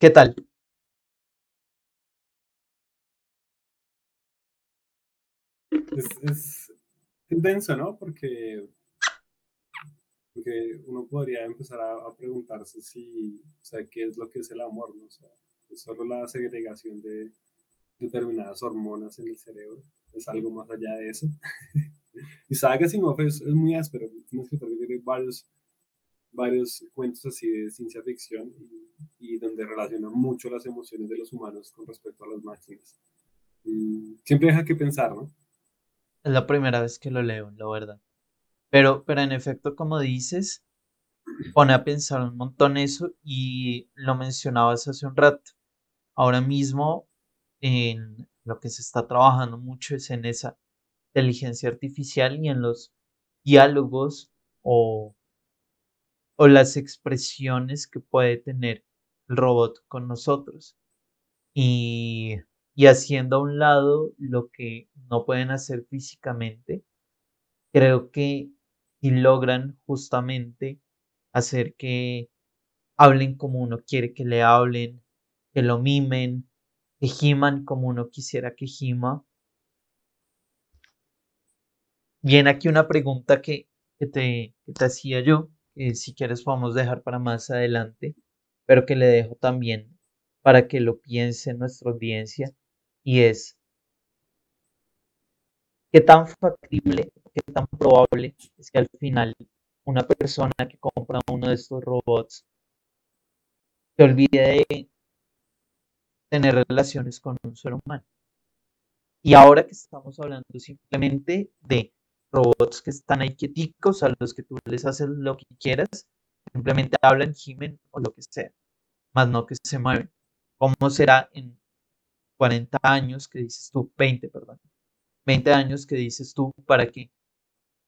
¿Qué tal? Es, es ¿no? Porque, porque uno podría empezar a, preguntarse si, o sea, qué es lo que es el amor, ¿no? O sea, es solo la segregación de determinadas hormonas en el cerebro, es algo más allá de eso. y que no es, es muy áspero, es un escritor que tiene varios, varios cuentos así de ciencia ficción y, y donde relaciona mucho las emociones de los humanos con respecto a las máquinas. siempre deja que pensar, ¿no? Es la primera vez que lo leo, la verdad. Pero, pero en efecto, como dices, pone a pensar un montón eso y lo mencionabas hace un rato. Ahora mismo, en lo que se está trabajando mucho es en esa inteligencia artificial y en los diálogos o, o las expresiones que puede tener el robot con nosotros. Y y haciendo a un lado lo que no pueden hacer físicamente, creo que si logran justamente hacer que hablen como uno quiere que le hablen, que lo mimen, que giman como uno quisiera que gima. Bien, aquí una pregunta que, te, que te hacía yo, que si quieres podemos dejar para más adelante, pero que le dejo también para que lo piense nuestra audiencia y es qué tan factible, tan probable es que al final una persona que compra uno de estos robots se olvide de tener relaciones con un ser humano. Y ahora que estamos hablando simplemente de robots que están ahí quieticos, a los que tú les haces lo que quieras, simplemente hablan, gimen o lo que sea, más no que se mueven. ¿Cómo será en 40 años que dices tú, 20, perdón, 20 años que dices tú para que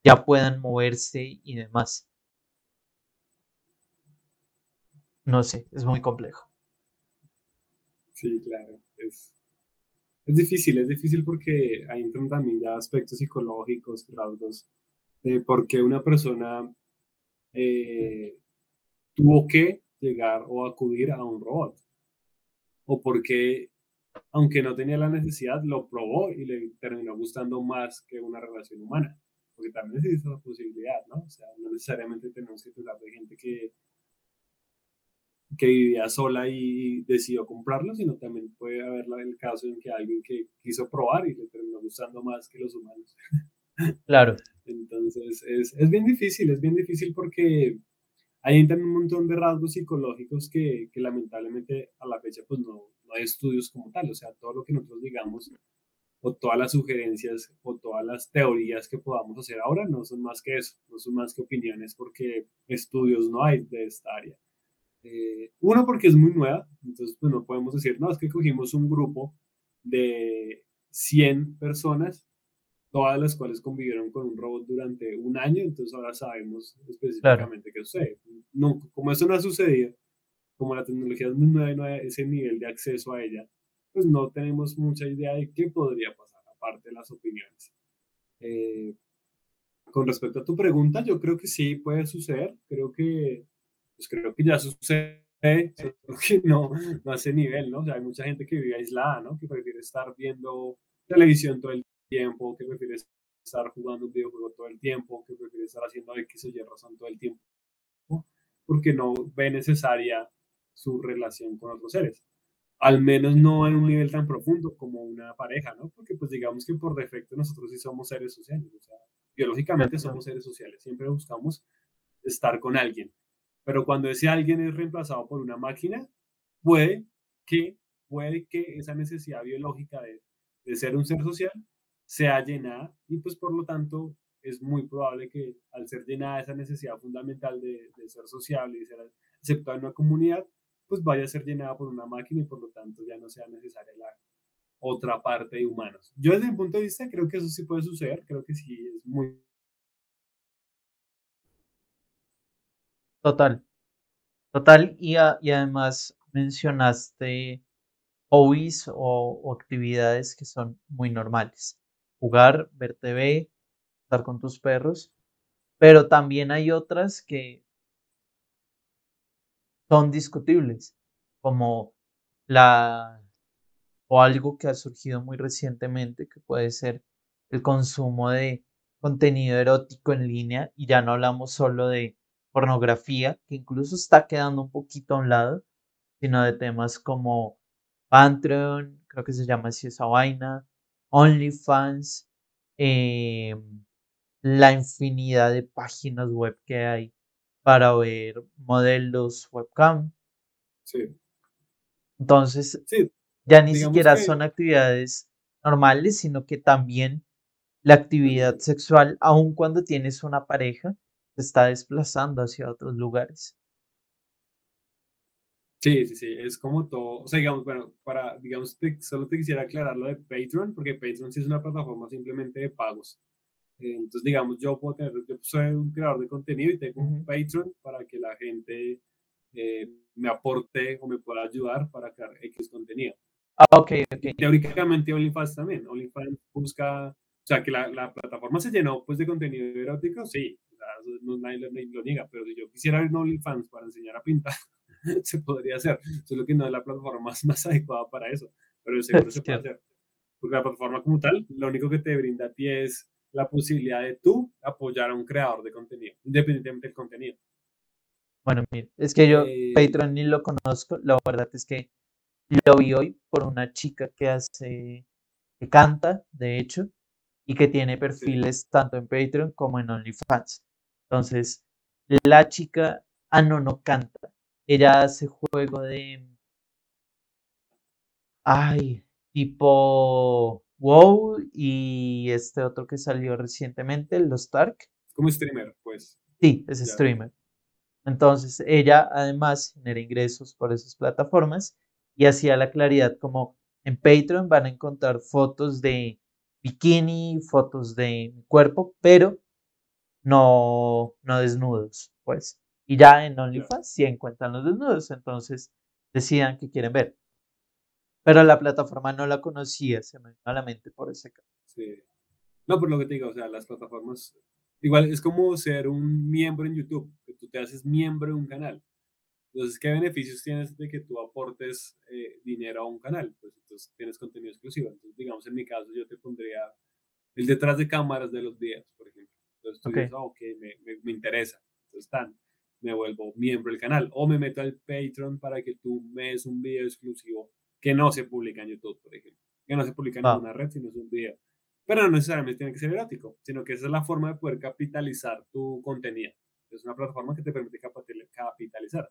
ya puedan moverse y demás. No sé, es muy complejo. Sí, claro. Es, es difícil, es difícil porque hay también ya aspectos psicológicos, rasgos, de por qué una persona eh, tuvo que llegar o acudir a un robot. O por qué aunque no tenía la necesidad, lo probó y le terminó gustando más que una relación humana. Porque también existe esa posibilidad, ¿no? O sea, no necesariamente tenemos que tratar de gente que, que vivía sola y decidió comprarlo, sino también puede haber el caso en que alguien que quiso probar y le terminó gustando más que los humanos. Claro. Entonces, es, es bien difícil, es bien difícil porque hay también un montón de rasgos psicológicos que, que lamentablemente a la fecha pues no, no hay estudios como tal, o sea, todo lo que nosotros digamos o todas las sugerencias o todas las teorías que podamos hacer ahora no son más que eso, no son más que opiniones porque estudios no hay de esta área. Eh, uno porque es muy nueva, entonces pues no podemos decir, no, es que cogimos un grupo de 100 personas, todas las cuales convivieron con un robot durante un año, entonces ahora sabemos específicamente qué sucede. No, como eso no ha sucedido, como la tecnología es muy nueva y no hay ese nivel de acceso a ella, pues no tenemos mucha idea de qué podría pasar, aparte de las opiniones. Eh, con respecto a tu pregunta, yo creo que sí puede suceder, creo que, pues creo que ya sucede, que no, no a nivel, ¿no? O sea, hay mucha gente que vive aislada, ¿no? Que prefiere estar viendo televisión todo el tiempo, que prefiere estar jugando un videojuego todo el tiempo, que prefiere estar haciendo X o Y razón todo el tiempo, porque no ve necesaria su relación con otros seres. Al menos no en un nivel tan profundo como una pareja, ¿no? Porque pues digamos que por defecto nosotros sí somos seres sociales, o sea, biológicamente somos seres sociales, siempre buscamos estar con alguien. Pero cuando ese alguien es reemplazado por una máquina, puede que, puede que esa necesidad biológica de, de ser un ser social sea llenada y pues por lo tanto es muy probable que al ser llenada esa necesidad fundamental de, de ser sociable y ser aceptado en una comunidad, pues vaya a ser llenada por una máquina y por lo tanto ya no sea necesaria la otra parte de humanos. Yo desde mi punto de vista creo que eso sí puede suceder, creo que sí es muy... Total, total, y, además mencionaste hobbies o, o, actividades que son muy normales. Jugar, ver TV, estar con tus perros, pero también hay otras que son discutibles, como la o algo que ha surgido muy recientemente, que puede ser el consumo de contenido erótico en línea, y ya no hablamos solo de pornografía, que incluso está quedando un poquito a un lado, sino de temas como Patreon, creo que se llama así esa vaina, OnlyFans, eh, la infinidad de páginas web que hay para ver modelos webcam. Sí. Entonces, Sí, ya ni digamos siquiera que son actividades normales, sino que también la actividad sexual, aun cuando tienes una pareja, se está desplazando hacia otros lugares. sí, sí, sí, es como todo, o sea, digamos, bueno, para, digamos, te- solo te quisiera aclarar lo de Patreon, porque Patreon sí es una plataforma simplemente de pagos. Eh, Entonces, digamos, yo puedo tener, yo soy un creador de contenido y tengo un. Patreon para que la gente eh, me aporte o me pueda ayudar para crear X contenido. Ah, ok, ok. Teóricamente OnlyFans también. OnlyFans busca, o sea, que la, la plataforma se llenó pues de contenido erótico, sí, o sea, no, nadie lo, nadie lo niega, pero si yo quisiera un OnlyFans para enseñar a pintar, se podría hacer, solo que no es la plataforma más, más adecuada para eso, pero seguro se puede hacer. Porque la plataforma como tal, lo único que te brinda a ti es la posibilidad de tú apoyar a un creador de contenido, independientemente del contenido. Bueno, es que yo Eh, Patreon ni lo conozco, la verdad es que lo vi hoy por una chica que hace, que canta, de hecho, y que tiene sí, perfiles tanto en Patreon como en OnlyFans. Entonces, la chica, ah, no, no canta. Ella hace juego de, ay, tipo WoW y este otro que salió recientemente, los Stark. como streamer, pues, Sí, es ya. streamer. Entonces, ella además genera ingresos por esas plataformas y hacía la claridad como en Patreon van a encontrar fotos de bikini, fotos de mi cuerpo, pero no, no desnudos, pues. Y ya en. OnlyFans sí encuentran los desnudos, entonces decidan qué quieren ver. Pero la plataforma no la conocía, se me vino a la mente por ese caso. Sí. No, por lo que te digo, o sea, las plataformas, igual es como ser un miembro en YouTube, que tú te haces miembro de un canal. Entonces, ¿qué beneficios tienes de que tú aportes eh, dinero a un canal? Pues entonces tienes contenido exclusivo. Entonces, digamos, en mi caso, yo te pondría el detrás de cámaras de los videos, por ejemplo. Entonces tú Ok. dices, "Ah, ok, me, me, me interesa. Entonces, tan, me vuelvo miembro del canal. O me meto al Patreon para que tú me des un video exclusivo que no se publica en YouTube, por ejemplo. Que no se publica en Va. ninguna red, sino es un video. Pero no necesariamente tiene que ser erótico, sino que esa es la forma de poder capitalizar tu contenido. Es una plataforma que te permite capital- capitalizar.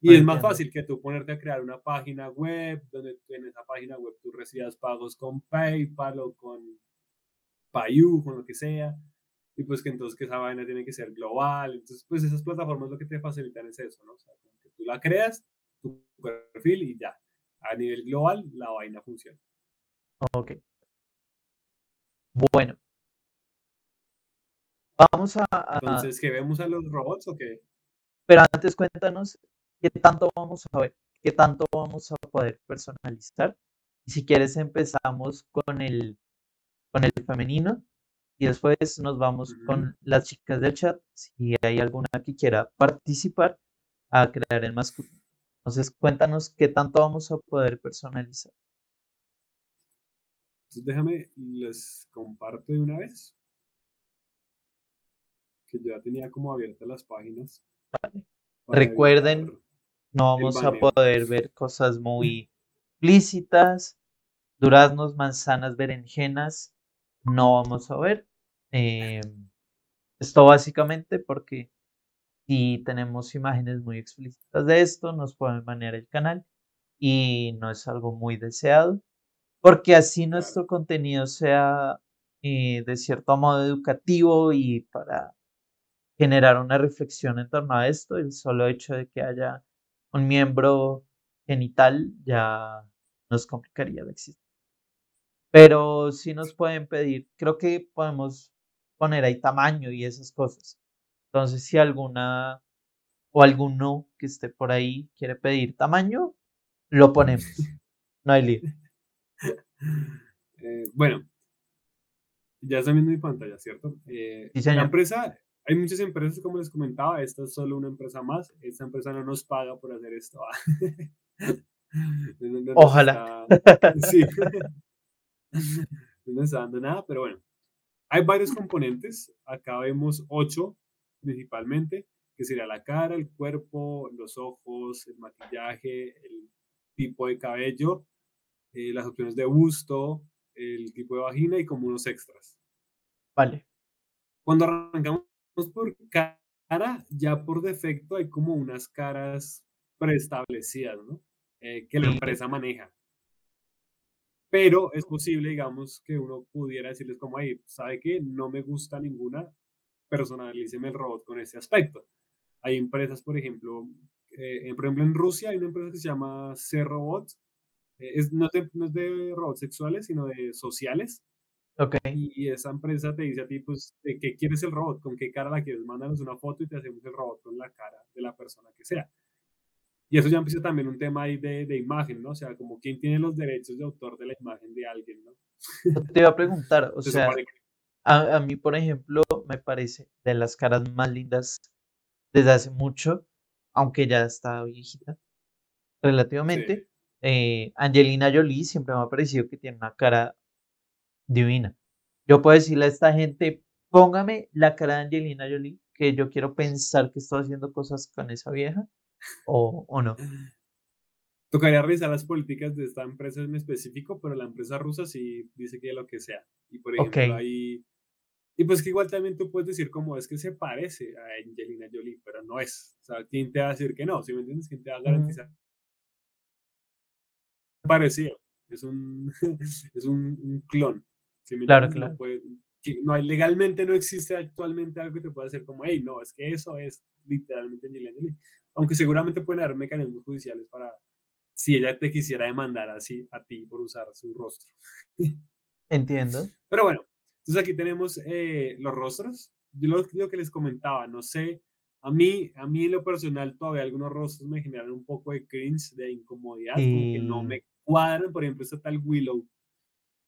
Y es más entiendo. fácil que tú ponerte a crear una página web, donde en esa página web tú recibas pagos con PayPal o con Payu, con lo que sea. Y pues que entonces que esa vaina tiene que ser global. Entonces, pues esas plataformas lo que te facilitan es eso, ¿no? O sea, como que tú la creas, tu perfil y ya. A nivel global, la vaina funciona. Ok. Bueno, vamos a, a- Entonces, ¿que vemos a los robots o qué? pero antes cuéntanos qué tanto vamos a ver, qué tanto vamos a poder personalizar. Y si quieres empezamos con el, con el femenino y después nos vamos con las chicas del chat, si hay alguna que quiera participar a crear el masculino. Entonces cuéntanos qué tanto vamos a poder personalizar. Entonces, déjame, les comparto de una vez. que yo ya tenía como abiertas las páginas. Recuerden, no vamos a poder ver cosas muy explícitas, duraznos, manzanas, berenjenas, no vamos a ver. Em, esto básicamente porque si tenemos imágenes muy explícitas de esto, nos pueden banear el canal y no es algo muy deseado, porque así nuestro contenido sea eh, de cierto modo educativo y para generar una reflexión en torno a esto, el solo hecho de que haya un miembro genital ya nos complicaría la existencia. Pero si nos pueden pedir, creo que podemos poner ahí tamaño y esas cosas. Entonces, si alguna o alguno que esté por ahí quiere pedir tamaño, lo ponemos. No hay lío. Eh, bueno, ya están viendo mi pantalla, ¿cierto? Eh, la empresa, hay muchas empresas, como les comentaba, esta es solo una empresa más. Esta empresa no nos paga por hacer esto. Ojalá. sí. no está dando nada, pero bueno. Hay varios componentes. Acá vemos ocho principalmente, que sería la cara, el cuerpo, los ojos, el maquillaje, el tipo de cabello, eh, las opciones de busto, el tipo de vagina y como unos extras. Vale. Cuando arrancamos por cara, ya por defecto hay como unas caras preestablecidas, ¿no? Eh, que la empresa maneja. Pero es posible, digamos, que uno pudiera decirles como, ahí, ¿sabe qué? No me gusta ninguna, personalíceme el robot con ese aspecto. Hay empresas, por ejemplo, eh, por ejemplo, en Rusia hay una empresa que se llama C-Robot. Eh, es, no, es de, robots sexuales, sino de sociales. Ok. Y esa empresa te dice a ti, pues, ¿de qué quieres el robot? ¿Con qué cara la quieres? Mándanos una foto y te hacemos el robot con la cara de la persona que sea. Y eso ya empieza también un tema ahí de, de, imagen, ¿no? O sea, como quién tiene los derechos de autor de la imagen de alguien, ¿no? Te iba a preguntar, o sea, a, a, mí, por ejemplo, me parece de las caras más lindas desde hace mucho, aunque ya está viejita, relativamente. Eh, Angelina Jolie siempre me ha parecido que tiene una cara divina. Yo puedo decirle a esta gente, póngame la cara de Angelina Jolie, que yo quiero pensar que estoy haciendo cosas con esa vieja o, o no. Tocaría revisar las políticas de esta empresa en específico, pero la empresa rusa sí dice que lo que sea. Y por ejemplo, ahí. Y pues que igual también tú puedes decir como es que se parece a Angelina Jolie, pero no es. O sea, ¿quién te va a decir que no? Si me entiendes? ¿Quién te va a garantizar? Parecido. Es un, es un, clon. claro, claro. No, hay, legalmente no existe actualmente algo que te pueda hacer como, hey, no, es que eso es literalmente Angelina Jolie aunque seguramente pueden haber mecanismos judiciales para si ella te quisiera demandar así a ti por usar su rostro. Entiendo. Pero bueno, entonces aquí tenemos eh, los rostros. Yo lo, que les comentaba, no sé, a mí, a mí en lo personal todavía algunos rostros me generan un poco de cringe, de incomodidad, como que no me cuadran, por ejemplo, esta tal Willow,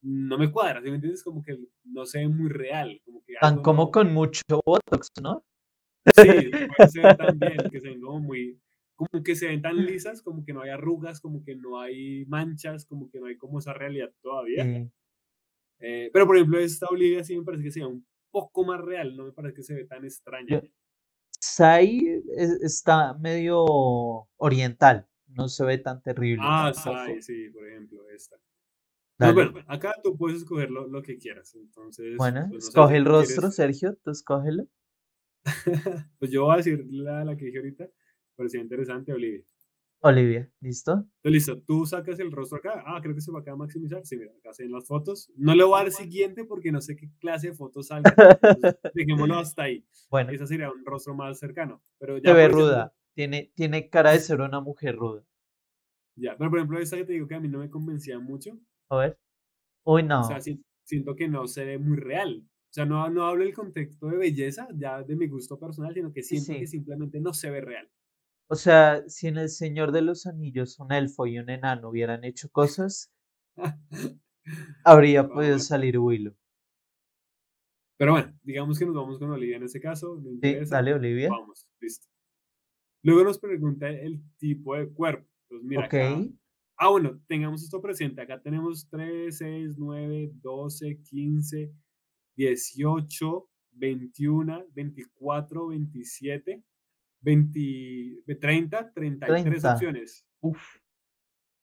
no me cuadra, ¿sí me entiendes? Como que no se ve muy real. Como que Tan como con mucho Botox, ¿no? Sí, puede ser también, que se ven como muy, como que se ven tan lisas, como que no hay arrugas, como que no hay manchas, como que no hay como esa realidad todavía. Eh, pero por ejemplo, esta Olivia sí me parece que sea un poco más real, no me parece que se ve tan extraña. Sai está medio oriental, no se ve tan terrible. Ah, Sai, sí, por ejemplo, esta. Pues bueno, acá tú puedes escoger lo, que quieras. Entonces, bueno, pues escoge el rostro, Sergio, tú escógelo. pues yo voy a decir la, la que dije ahorita, parecía interesante, Olivia. Olivia, ¿listo? listo, tú sacas el rostro acá. Ah, creo que se va acá a maximizar. Sí, mira, acá se ven las fotos. No le voy a dar siguiente porque no sé qué clase de fotos salga. Dejémoslo hasta ahí. Bueno. Esa sería un rostro más cercano. Pero ya se ve ruda. Tiene, tiene cara de ser una mujer ruda. Ya, pero por ejemplo, esta que te digo que a mí no me convencía mucho. A ver. Uy, no. O sea, siento que no se ve muy real. O sea, no, no hablo del contexto de belleza, ya de mi gusto personal, sino que siento que simplemente no se ve real. O sea, si en El Señor de los Anillos un elfo y un enano hubieran hecho cosas, habría podido salir Willow. Pero bueno, digamos que nos vamos con Olivia en ese caso. sí, dale, Olivia. Vamos, listo. Luego nos pregunta el tipo de cuerpo. Entonces, mira acá. Ah, bueno, tengamos esto presente. Acá tenemos 3, 6, 9, 12, 15, 18, 21, 24, 27, 20, 30, 33 30. opciones. Uf,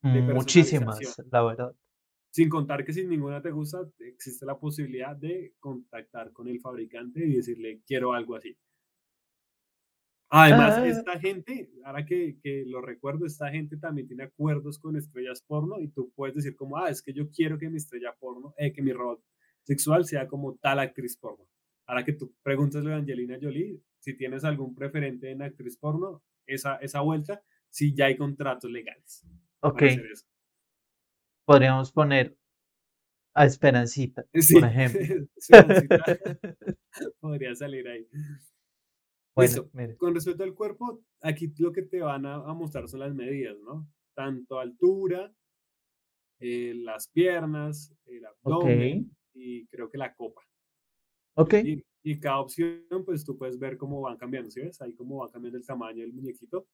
de muchísimas, la verdad. Sin contar que si ninguna te gusta, existe la posibilidad de contactar con el fabricante y decirle, quiero algo así. Además, Ah. esta gente, ahora que, que lo recuerdo, esta gente también tiene acuerdos con estrellas porno y tú puedes decir como, ah, es que yo quiero que mi estrella porno, eh, que mi robot sexual sea como tal actriz porno. Ahora que tú preguntas a Angelina Jolie, si tienes algún preferente en actriz porno, esa, esa vuelta, si ya hay contratos legales. Ok, podríamos poner a Esperancita, Sí, por ejemplo. Esperancita podría salir ahí. Bueno, Listo. mire, Con respecto al cuerpo, aquí lo que te van a, a mostrar son las medidas, ¿no? Tanto altura, eh, las piernas, el abdomen y creo que la copa. Ok, Y, y cada opción, pues tú puedes ver cómo van cambiando, ¿sí ves? Ahí cómo va cambiando el tamaño del muñequito.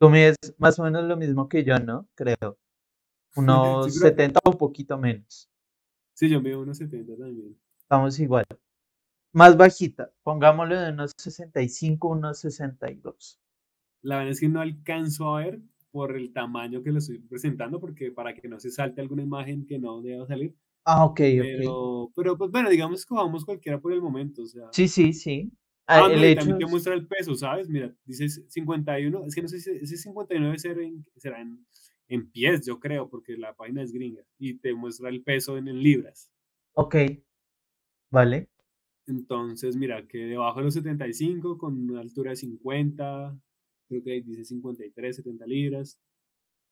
tú mides más o menos lo mismo que yo, ¿no? Creo. Unos Sí, pero- 70 o un poquito menos. Sí, yo mido unos 70 también. Estamos igual. Más bajita, pongámoslo de unos 65, unos 62. La verdad es que no alcanzo a ver por el tamaño que lo estoy presentando, porque para que no se salte alguna imagen que no deba salir. Ah, ok, ok. Pero, pero pues bueno, digamos que vamos cualquiera por el momento, o sea. Sí, sí, sí. Ah, Ah, el hecho también te es- muestra el peso, ¿sabes? Mira, dice 51, es que no sé si ese 59 será en, será en, en pies, yo creo, porque la página es gringa, y te muestra el peso en, en libras. Ok, vale. Entonces, mira, que debajo de los 75, con una altura de 50, creo que dice 53, 70 libras,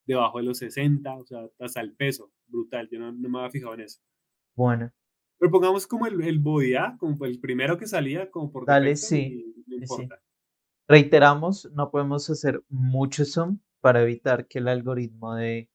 debajo de los 60, o sea, hasta el peso, brutal, yo no, no me había fijado en eso. Bueno, Pero pongamos como el, el body A, como el primero que salía, como por Dale, defecto, sí, y no sí, sí. importa. reiteramos, no podemos hacer mucho zoom para evitar que el algoritmo de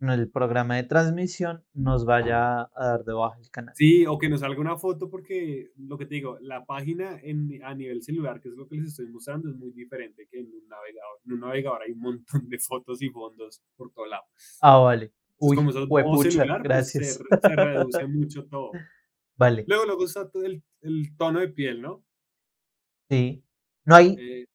el programa de transmisión nos vaya a dar de baja el canal. Sí, o que nos salga una foto porque lo que te digo, la página en, a nivel celular, que es lo que les estoy mostrando, es muy diferente que en un navegador. En un navegador hay un montón de fotos y fondos por todo lado. Ah, vale. Uy, como eso es huepucha, celular, pues, gracias. se, re- se reduce mucho todo. Vale, Luego, luego está todo el, el tono de piel, ¿no? sí. No hay, Eh,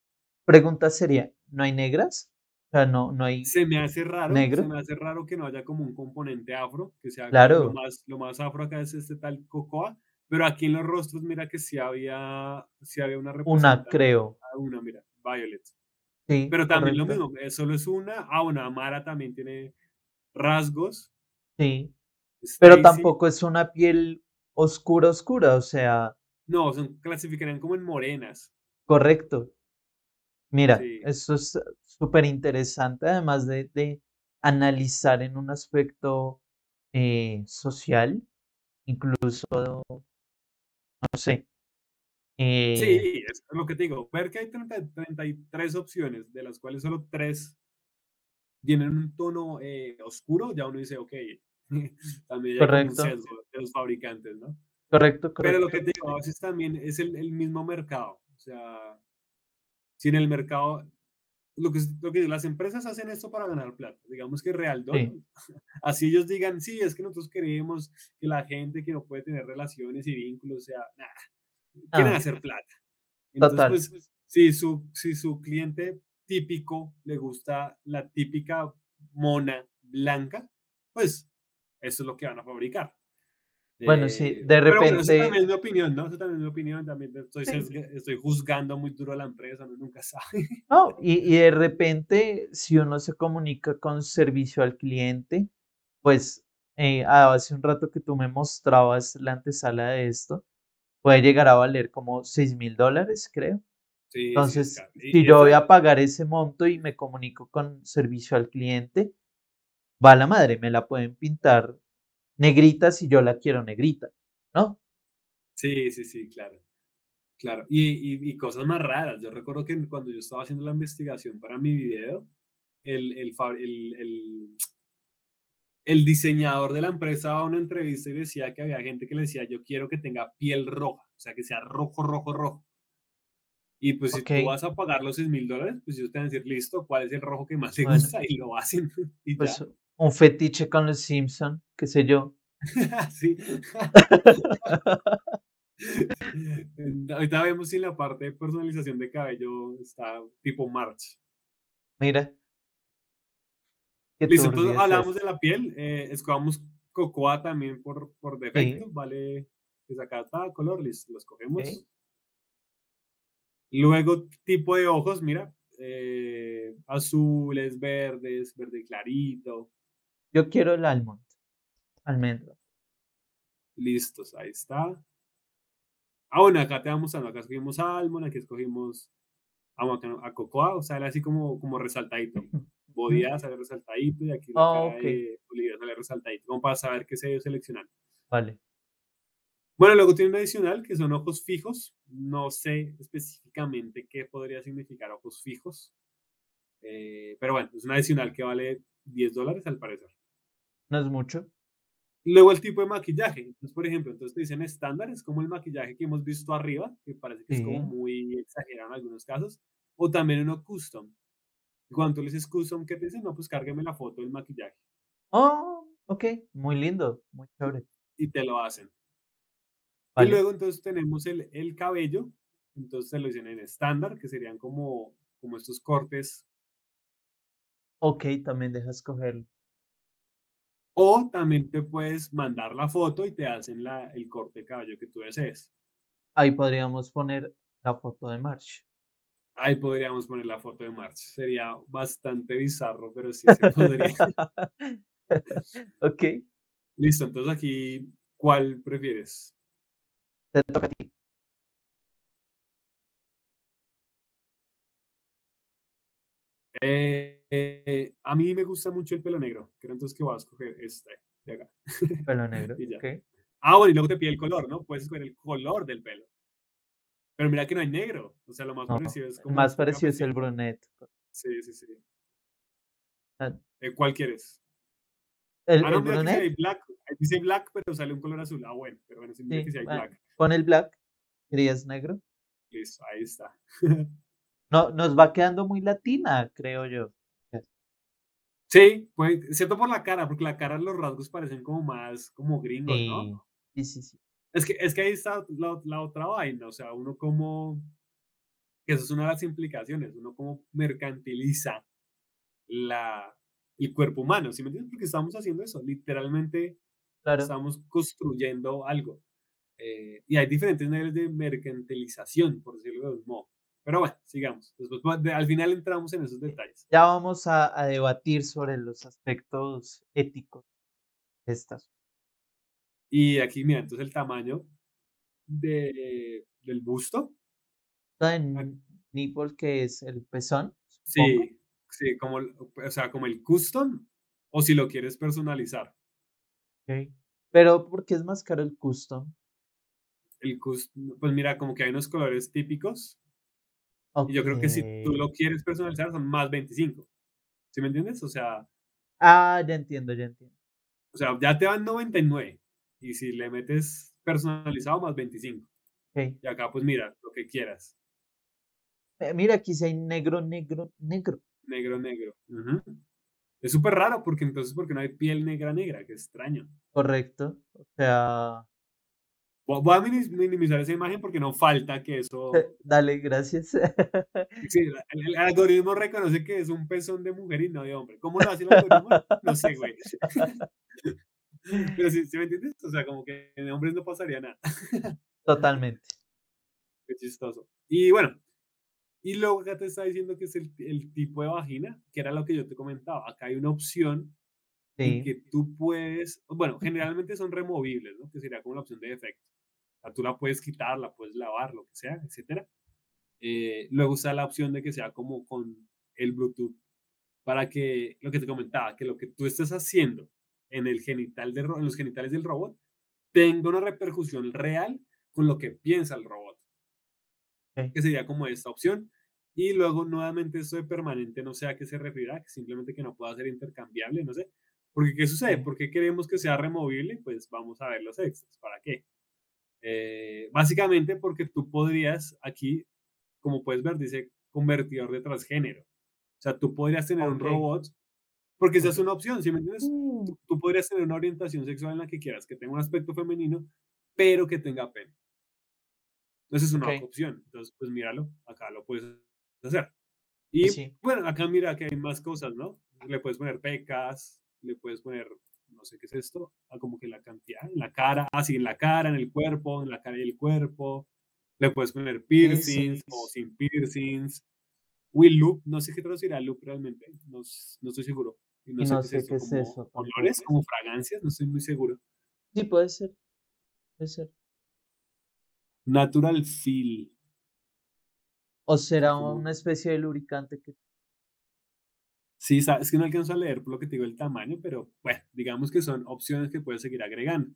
pregunta sería, ¿no hay negras? O sea, no, no hay, se me hace raro, ¿Negro? se me hace raro que no haya como un componente afro, que sea Claro. lo más, lo más afro acá es este tal cocoa, pero aquí en los rostros mira que sí había, sí había una una, creo. Una, mira, Violet. Sí, Pero también lo correcto. mismo, eh, solo es una. Ah, una Amara también tiene rasgos. Sí, pero Stacy- tampoco es una piel oscura, oscura, o sea, No, son, clasificarían como en morenas. correcto. Mira, Sí. esto es súper interesante, además de, de analizar en un aspecto eh, social, incluso, no sé, eh, Sí, es lo que te digo. Ver que hay 30 33 opciones, de las cuales solo 3 tienen un tono eh, oscuro, ya uno dice, ok, también hay un Correcto. sesgo de los fabricantes, ¿no? correcto, Pero lo correcto. que te digo, a veces también es el, el mismo mercado. O sea, si en el mercado, lo que, lo que las empresas hacen esto para ganar plata. Digamos que Real Sí. así ellos digan, sí, es que nosotros queremos que la gente que no puede tener relaciones y vínculos, o sea, nada, quieren Ah. hacer plata. Entonces, Total. pues, si su, si su cliente típico le gusta la típica mona blanca, pues eso es lo que van a fabricar. Bueno, sí, Eh, de pero bueno, eso repente- también es mi opinión, ¿no? Eso también es mi opinión, también estoy, sesga- estoy juzgando muy duro a la empresa, uno nunca sabe. No, y, y de repente, si uno se comunica con servicio al cliente, pues eh, ah, hace un rato que tú me mostrabas la antesala de esto, puede llegar a valer como 6 mil dólares, creo. Sí, Entonces, si yo voy a pagar ese monto y me comunico con servicio al cliente, va la madre, me la pueden pintar negrita si yo la quiero negrita, ¿no? Sí, sí, sí, claro. Claro. Y, y, y cosas más raras. Yo recuerdo que cuando yo estaba haciendo la investigación para mi video, el, el, el, el, el diseñador de la empresa daba una entrevista y decía que había gente que le decía, yo quiero que tenga piel roja, o sea, que sea rojo, rojo, rojo. Y pues si tú vas a pagar los 6 mil dólares, pues ellos te van a decir, listo, ¿cuál es el rojo que más te Bueno. gusta? Y lo hacen. Y Pues ya. un fetiche con los Simpson, qué sé yo. sí. ahorita vemos si la parte de personalización de cabello está tipo March. Mira. Listo, entonces hablamos de la piel, eh, escogamos cocoa también por, por defecto, vale, pues acá está, color, listo, lo escogemos. Luego, tipo de ojos, mira, eh, azules, verdes, verde clarito. Yo quiero el almond, almendra. Listos, ahí está. Ah, bueno, acá te vamos mostrando, acá escogimos almond, aquí escogimos a, cocoa, o sea, así como, como resaltadito. Bodía sale resaltadito y aquí la oh, cara de Olivia sale resaltadito, como para saber qué se seleccionar. Vale. Bueno, luego tiene un adicional que son ojos fijos. No sé específicamente qué podría significar ojos fijos. Eh, pero bueno, es un adicional que vale 10 dólares al parecer. No es mucho. Luego el tipo de maquillaje. Entonces, por ejemplo, entonces te dicen estándar, es como el maquillaje que hemos visto arriba, que parece que es como muy exagerado en algunos casos. O también uno custom. Cuando tú le dices custom, ¿qué te dicen? No, pues cárgueme la foto del maquillaje. Oh, ok. Muy lindo, muy chévere. Y te lo hacen. Y luego entonces tenemos el, el cabello, entonces se lo dicen en estándar, que serían como, como estos cortes. Ok, también dejas escoger. O también te puedes mandar la foto y te hacen la, el corte de cabello que tú desees. Ahí podríamos poner la foto de March. Ahí podríamos poner la foto de March. Sería bastante bizarro, pero sí se podría. ok. Listo, entonces aquí, ¿cuál prefieres? Te toca a ti. Eh, a mí me gusta mucho el pelo negro. Creo entonces que voy a escoger este de acá. Pelo negro. Ah, bueno, y luego te pide el color, ¿no? Puedes escoger el color del pelo. Pero mira que no hay negro. O sea, lo más parecido es como. Más parecido es el brunette. Sí, sí, sí. Ah. Eh, ¿Cuál quieres? ¿El, ah, no, el? Dice black, dice black, pero sale un color azul. Ah, bueno, pero bueno, que sí hay black. Pon el black. ¿Querías negro? Listo, ahí está. no, nos va quedando muy latina, creo yo. Sí, pues, cierto por la cara, porque la cara, los rasgos parecen como más, como gringos, ¿no? Sí, sí, sí. Es que, es que ahí está la, la otra vaina, o sea, uno como, que eso es una de las implicaciones, uno como mercantiliza la, el cuerpo humano, ¿sí me entiendes? Porque estamos haciendo eso, literalmente estamos construyendo algo. Eh, y hay diferentes niveles de mercantilización, por decirlo de un modo. Pero bueno, sigamos. Después, al final entramos en esos detalles. Ya vamos a, a debatir sobre los aspectos éticos de estas. Y aquí, mira, entonces el tamaño de, del busto. Ni porque es el pezón. Sí, sí, como, o sea, como el custom o si lo quieres personalizar. Okay. Pero, ¿por qué es más caro el custom? el pues mira, como que hay unos colores típicos. Y yo creo que si tú lo quieres personalizar son más 25. ¿Sí me entiendes? O sea. Ah, ya entiendo, ya entiendo. O sea, ya te van 99. Y si le metes personalizado, más 25. Y acá, pues mira, lo que quieras. Eh, mira, aquí si hay negro, negro, negro. Negro, negro. Es súper raro porque entonces, porque no hay piel negra, negra, que extraño. Correcto. O sea, Voy a minimizar esa imagen porque no falta que eso. Dale, gracias. Sí, el, algoritmo reconoce que es un pezón de mujer y no de hombre. ¿Cómo lo hace el algoritmo? No sé, güey. Pero sí, ¿sí me entiendes? O sea, como que de hombres no pasaría nada. Totalmente. Qué chistoso. Y bueno, y luego acá te está diciendo que es el, el, tipo de vagina, que era lo que yo te comentaba. Acá hay una opción en que tú puedes, bueno, generalmente son removibles, ¿no? Que sería como la opción de defecto tú la puedes quitar, la puedes lavar, lo que sea, etcétera. Eh, luego está la opción de que sea como con el Bluetooth, para que lo que te comentaba, que lo que tú estés haciendo en, el genital de, en los genitales del robot tenga una repercusión real con lo que piensa el robot. Que sería como esta opción. Y luego, nuevamente, esto de permanente, no sé a qué se referirá, que simplemente que no pueda ser intercambiable, no sé. Porque, ¿qué sucede? ¿Por qué queremos que sea removible? Pues vamos a ver los extras. ¿Para qué? Eh, básicamente porque tú podrías aquí, como puedes ver, dice convertidor de transgénero. O sea, tú podrías tener un robot, porque esa es una opción, ¿sí me entiendes? Mm. Tú, podrías tener una orientación sexual en la que quieras, que tenga un aspecto femenino, pero que tenga pene. Entonces es una opción. Entonces, pues míralo, acá lo puedes hacer. Y sí. bueno, acá mira que hay más cosas, ¿no? Le puedes poner pecas, le puedes poner, no sé qué es esto, ah, como que la cantidad, en la cara, así en la cara, en el cuerpo, en la cara y el cuerpo. Le puedes poner piercings o sin piercings. Will loop, no sé qué traducirá loop realmente, no, no estoy seguro. Y no Y sé qué es sé esto, qué es como eso olores, tampoco. como fragancias, no estoy muy seguro. Sí, puede ser, puede ser. Natural feel, O será una especie de lubricante que... sí, es que no alcanzo a leer por lo que te digo el tamaño, pero bueno, digamos que son opciones que puedes seguir agregando.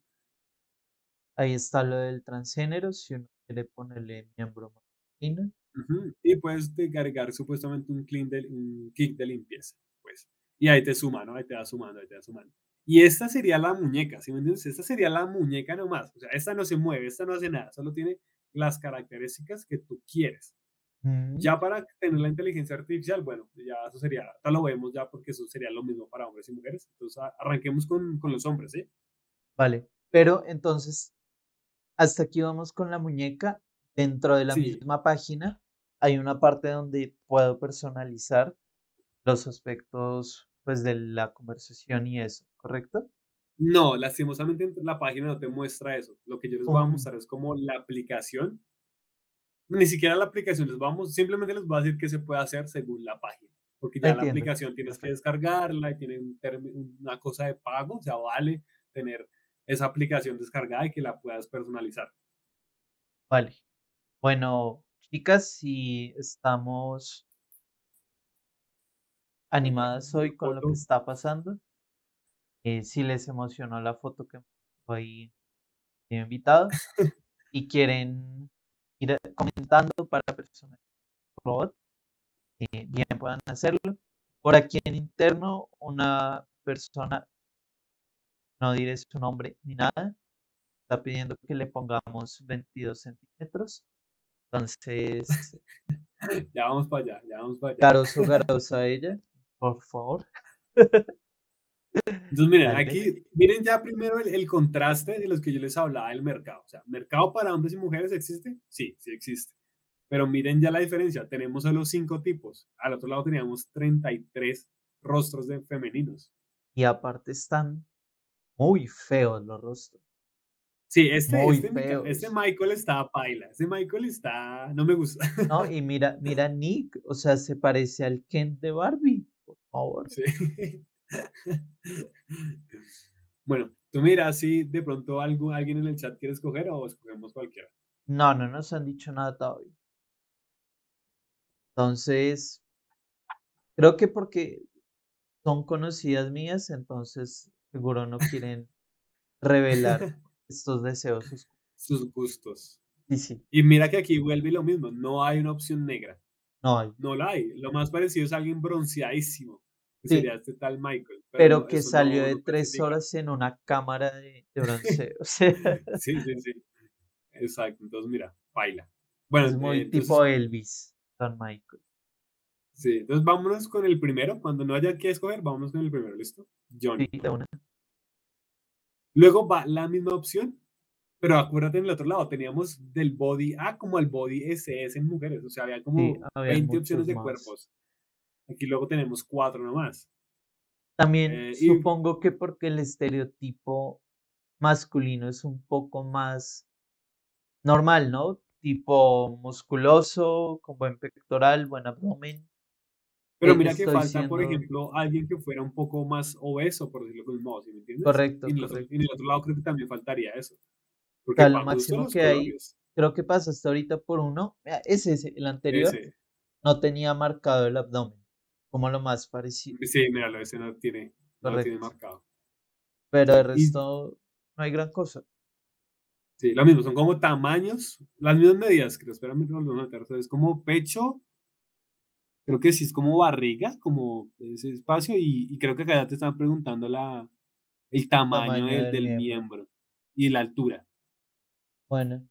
Ahí está lo del transgénero, si uno quiere ponerle miembro masculino. Ujú, Y puedes de- cargar supuestamente un, clean de, un kick de limpieza, pues. Y ahí te suma, ¿no? Ahí te va sumando, ahí te va sumando. Y esta sería la muñeca, ¿sí me entiendes? Esta sería la muñeca nomás. O sea, esta no se mueve, esta no hace nada, solo tiene las características que tú quieres. Mm, Ya para tener la inteligencia artificial, bueno, ya eso sería, ya lo vemos ya porque eso sería lo mismo para hombres y mujeres. Entonces, arranquemos con, con los hombres, ¿sí? Vale, pero entonces, hasta aquí vamos con la muñeca. Dentro de la Sí, misma página hay una parte donde puedo personalizar los aspectos, pues, de la conversación y eso, ¿correcto? no, lastimosamente la página no te muestra eso. Lo que yo les voy a Mm, mostrar es como la aplicación Ni siquiera la aplicación les vamos, simplemente les voy a decir qué se puede hacer según la página, porque ya la aplicación tienes que descargarla y tiene una cosa de pago, o sea, vale tener esa aplicación descargada y que la puedas personalizar. Vale. Bueno, chicas, si estamos animadas hoy con lo que está pasando, eh, si les emocionó la foto que ahí de invitado y quieren ir comentando para personas robot, eh, bien puedan hacerlo. Por aquí en interno, una persona, no diré su nombre ni nada, está pidiendo que le pongamos 22 centímetros. Entonces, Ya vamos para allá, ya vamos para allá. Garoso, garosa ella, por favor. Entonces, miren, aquí, miren ya primero el, el contraste de los que yo les hablaba del mercado. O sea, ¿mercado para hombres y mujeres existe? Sí, sí existe. Pero miren ya la diferencia. Tenemos solo cinco tipos. Al otro lado teníamos 33 rostros de femeninos. Y aparte están muy feos los rostros. Sí, este, Muy este, este. Michael está paila. Este Michael está. No me gusta. ¿No? Y mira, mira Nick, o sea, se parece al Ken de Barbie, por favor. Sí. Bueno, tú mira si de pronto algo, alguien en el chat quiere escoger o escogemos cualquiera. No, no nos han dicho nada todavía. Entonces, creo que porque son conocidas mías, entonces seguro no quieren revelar estos deseos. Sus gustos. Sí, sí, Y mira que aquí vuelve lo mismo. No hay una opción negra. no hay. No la hay. Lo más parecido es alguien bronceadísimo. Sí, sería este tal Michael. Pero que salió no, de tres horas en una cámara de, de bronceo. O sea, Sí, sí, sí. Exacto. Entonces, mira, baila. Bueno, es eh, muy entonces, tipo Elvis, Don Michael. sí. Entonces, vámonos con el primero. Cuando no haya que escoger, vámonos con el primero. ¿Listo? Johnny. Sí, una. Luego va la misma opción, pero acuérdate en el otro lado, teníamos del body A como al body SS en mujeres, o sea, había Sí, como había 20 opciones de más. cuerpos. Aquí luego tenemos cuatro nomás. También Eh, y supongo que porque el estereotipo masculino es un poco más normal, ¿no? Tipo musculoso, con buen pectoral, buen abdomen. pero mira que falta, por ejemplo, alguien que fuera un poco más obeso, por decirlo con el modo, ¿sí me entiendes? correcto, Y en el otro, correcto. en el otro lado creo que también faltaría eso, O porque sea, lo máximo que hay, colores. creo que pasaste ahorita por uno. Mira, es ese, el anterior Ese, no tenía marcado el abdomen, como lo más parecido, sí, míralo, ese no tiene, no lo tiene marcado. Pero de Y resto no hay gran cosa. sí, lo mismo, son como tamaños, las mismas medidas, creo, espérame, no lo sea, es como pecho, Creo que sí es como barriga, como ese espacio, y, y creo que acá ya te están preguntando la, el tamaño Tamaño del, del miembro. miembro y la altura. Bueno,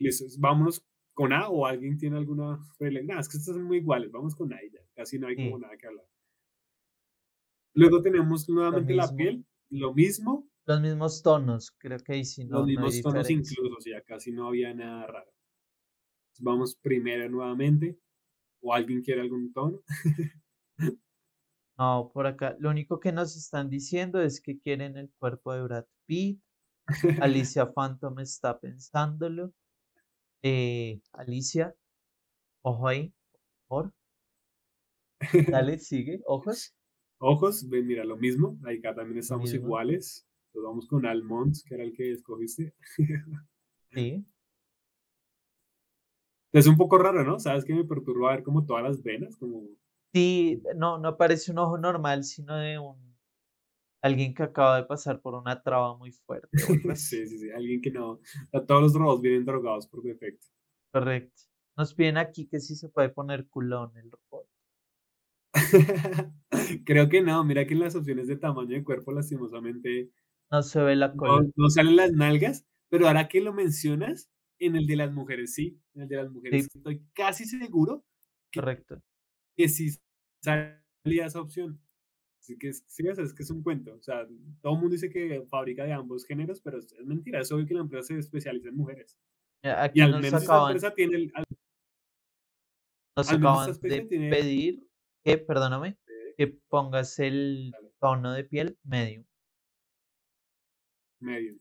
Listo, vámonos con A o alguien tiene alguna Nada, es que estas son muy iguales, vamos con A y ya, casi no hay como sí, nada que hablar. Luego tenemos nuevamente la piel, lo mismo, Los mismos tonos, creo que ahí sí los no, no hay mismos tonos diferencia. incluso, o sea, casi no había nada raro. Vamos primero nuevamente. ¿O alguien quiere algún tono? No, por acá. Lo único que nos están diciendo es que quieren el cuerpo de Brad Pitt. Alicia Phantom está pensándolo. Eh, Alicia, ojo ahí, por Dale, sigue, ojos. Ojos, mira, lo mismo. Acá también estamos iguales. Nos vamos con Almond, que era el que escogiste. sí. Es un poco raro, ¿no? ¿Sabes que me perturba ver como todas las venas? Como... Sí, no, no parece un ojo normal, sino de un alguien que acaba de pasar por una traba muy fuerte. sí, sí, sí, alguien que no. todos los robots vienen drogados por defecto. Correcto. Nos piden aquí que sí se puede poner culón el robot. Creo que no, mira que en las opciones de tamaño de cuerpo, lastimosamente. No se ve la cola. No, salen las nalgas, pero ahora que lo mencionas, en el de las mujeres sí. En el de las mujeres estoy casi seguro. Correcto. Que sí salía esa opción. Así que sí, es que es un cuento. O sea, todo el mundo dice que fabrica de ambos géneros, pero es mentira. Es obvio que la empresa se especializa en mujeres. Aquí y al menos acaban, esa empresa tiene el. nos acaban de pedir que, perdóname, que pongas el tono de piel medio. Medio,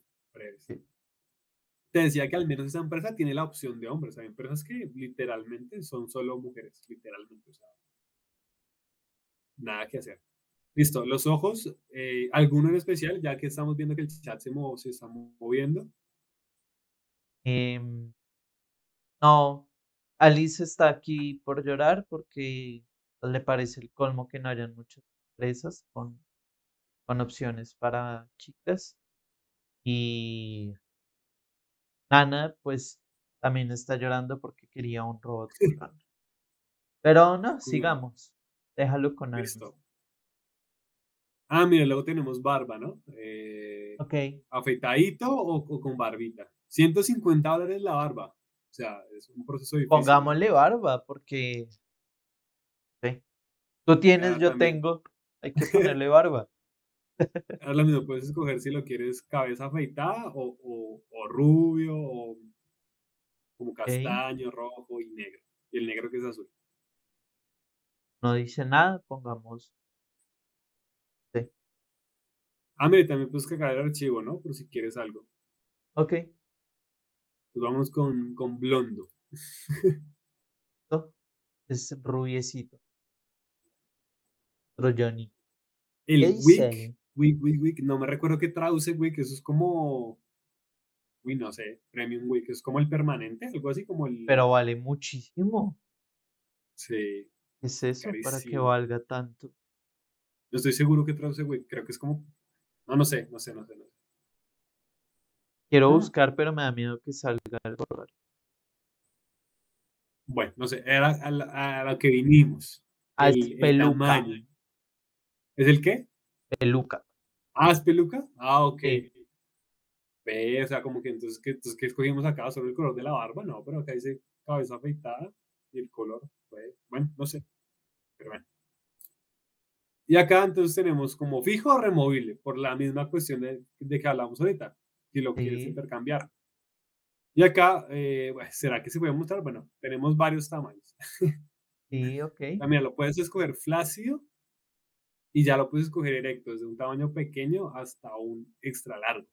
Te decía que al menos esa empresa tiene la opción de hombres. Hay empresas que literalmente son solo mujeres, literalmente. O sea, nada que hacer. Listo, los ojos, eh, ¿alguno en especial? Ya que estamos viendo que el chat se, se está moviendo. Em, no, Alice está aquí por llorar porque le parece el colmo que no hayan muchas empresas con, con opciones para chicas. Y Nana, pues también está llorando porque quería un robot. Pero no, sigamos. Déjalo con Listo. Ah, mira, luego tenemos barba, ¿no? Eh, ok. ¿Afeitadito o, con barbita? 150 dólares la barba. O sea, es un proceso difícil. Pongámosle barba, porque Tú tienes, yo tengo. Hay que ponerle barba. Ahora mismo, puedes escoger si lo quieres cabeza afeitada o, o, rubio o como castaño, rojo y negro. Y el negro que es azul. No dice nada, pongamos. Sí. Ah, mire, también puedes cargar el archivo, ¿no? Por si quieres algo. Ok. Pues vamos con, con blondo. es rubiecito. Johnny. El Wick, Wick, Wick, Wick, no me recuerdo qué traduce Wick, eso es como, uy, no sé, Premium Wick, es como el permanente, algo así como el... Pero vale muchísimo. Sí. ¿Qué es eso para que valga tanto? Yo estoy seguro que traduce Wick, creo que es como, no, no sé, no sé, no sé. No sé. Quiero ah. buscar, pero me da miedo que salga algo raro. Bueno, no sé, era a, lo que vinimos. Al peluca. ¿Es el qué? Peluca. Ah, es peluca. Ah, ok. Ve, o sea, como que entonces, ¿qué, entonces, ¿qué escogimos acá? ¿Solo el color de la barba? No, pero acá dice cabeza afeitada y el color. bueno, no sé. Pero bueno. Y acá entonces tenemos como fijo o removible, por la misma cuestión de, que hablamos ahorita, si lo quieres intercambiar. Y acá, eh, ¿será que se puede mostrar? Bueno, tenemos varios tamaños. Sí, ok. También lo puedes escoger flácido y ya lo puedes escoger erecto, desde un tamaño pequeño hasta un extra largo.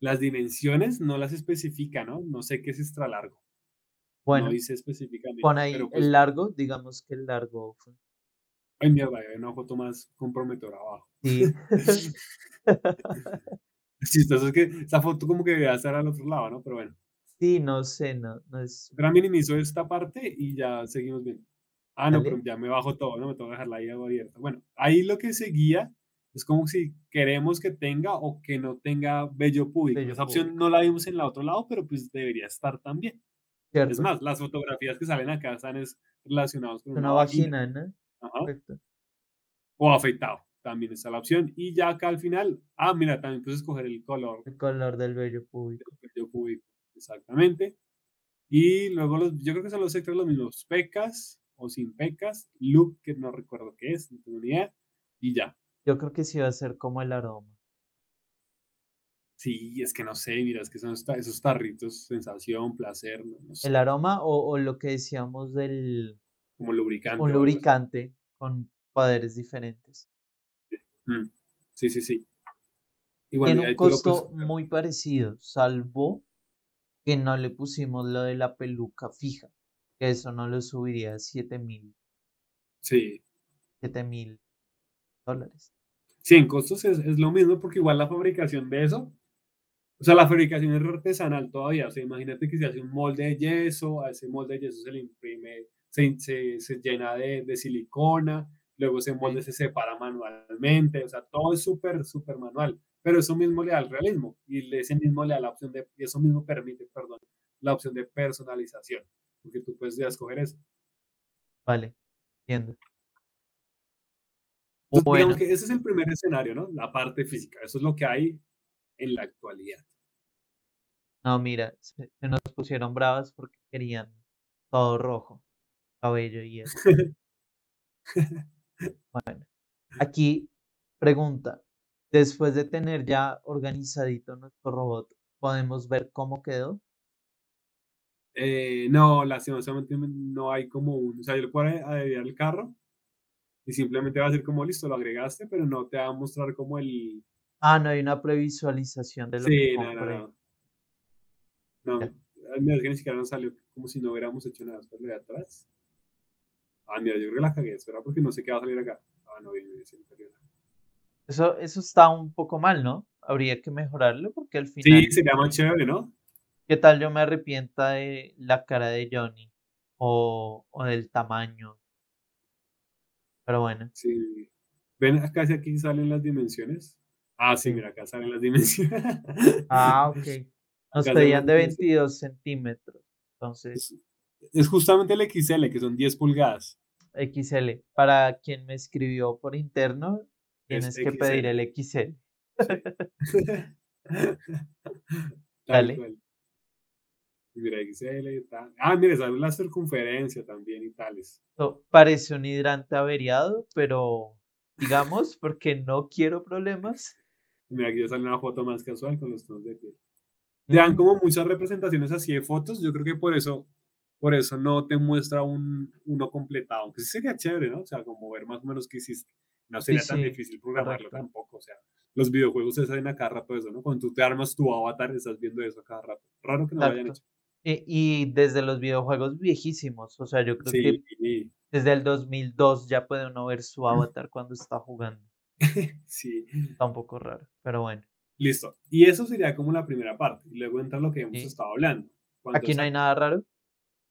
Las dimensiones no las especifica, ¿no? No sé qué es extra largo. Bueno, no dice específicamente. Pon ahí pues el largo, digamos que el largo. Ay, mierda, hay una foto más comprometedora abajo. Sí. Chistoso es que esa foto como que debería estar al otro lado, ¿no? Pero bueno. Sí, no sé, no, no es. Pero minimizo esta parte y ya seguimos viendo. Ah, no, pero ya me bajo todo, ¿no? Me tengo que dejar la ahí abierta. Bueno, ahí lo que seguía es como si queremos que tenga o que no tenga vello público. Esa opción no la vimos en el otro lado, pero pues debería estar también. Es más, las fotografías que salen acá están relacionadas con una, vagina, ¿no? Ajá. O afeitado, también está la opción. Y ya acá al final, ah, mira, también puedes escoger el color. El color del vello público. El vello público, exactamente. Y luego los, yo creo que son los extras los mismos. Pecas, o sin pecas, look que no recuerdo qué es, no tengo ni idea, y ya. Yo creo que sí va a ser como el aroma. Sí, es que no sé, mira, es que son esos tarritos, sensación, placer, no, El aroma o, lo que decíamos del... Como lubricante. Un lubricante con poderes diferentes. Mm, sí, sí, sí. Tiene un costo muy parecido, salvo que no le pusimos lo de la peluca fija, que eso no lo subiría a 7 mil. Sí. 7 mil dólares. Sí, en costos es, es, lo mismo porque igual la fabricación de eso o sea, la fabricación es artesanal todavía. O sea, imagínate que se hace un molde de yeso, a ese molde de yeso se le imprime, se, se, se llena de, de, silicona, luego ese molde se separa manualmente. O sea, todo es súper, súper manual. Pero eso mismo le da el realismo y ese mismo le da la opción de, y eso mismo permite, perdón, la opción de personalización, porque tú puedes ya escoger eso. Vale, entiendo. Entonces, bueno. que ese es el primer escenario, ¿no? La parte física. Eso es lo que hay en la actualidad. No, mira, se, nos pusieron bravas porque querían todo rojo, cabello y eso. bueno, aquí pregunta, después de tener ya organizadito nuestro robot, ¿podemos ver cómo quedó? Eh, no, lastimosamente no hay como un, o sea, yo le puedo agregar el carro y simplemente va a ser como listo, lo agregaste, pero no te va a mostrar como el... Ah, no hay una previsualización de lo sí, que no, no, no. No, mira, que ni siquiera nos salió como si no hubiéramos hecho nada. Espera de atrás. Ah, mira, yo creo que la cagué. Espera, porque no sé qué va a salir acá. Ah, no, bien, bien, Eso, eso está un poco mal, ¿no? Habría que mejorarlo porque al final. Sí, sería más chévere, ¿no? ¿Qué tal yo me arrepienta de la cara de Johnny? O, o del tamaño. Pero bueno. Sí. ¿Ven acá si aquí salen las dimensiones? Ah, sí, mira, acá salen las dimensiones. ah, ok. Nos pedían de 22 centímetros. Entonces. Es justamente el XL, que son 10 pulgadas. XL. Para quien me escribió por interno, tienes que pedir el XL. Dale. Mira, XL y tal. Ah, mira, sale la circunferencia también y tales. parece un hidrante averiado, pero digamos, porque no quiero problemas. Mira, aquí ya sale una foto más casual con los tonos de piel dan como muchas representaciones así de fotos. Yo creo que por eso, por eso no te muestra un, uno completado. Aunque sí sería chévere, ¿no? O sea, como ver más o menos qué hiciste. No sería tan difícil programarlo tampoco. O sea, los videojuegos se hacen a cada rato eso, ¿no? Cuando tú te armas tu avatar, estás viendo eso a cada rato. Raro que no lo hayan hecho. Y, desde los videojuegos viejísimos, o sea, yo creo que desde el 2002 ya puede uno ver su avatar cuando está jugando. sí. Está un poco raro, pero bueno. Listo. Y eso sería como la primera parte. Y luego entra lo que hemos estado hablando. ¿Aquí no hay nada raro?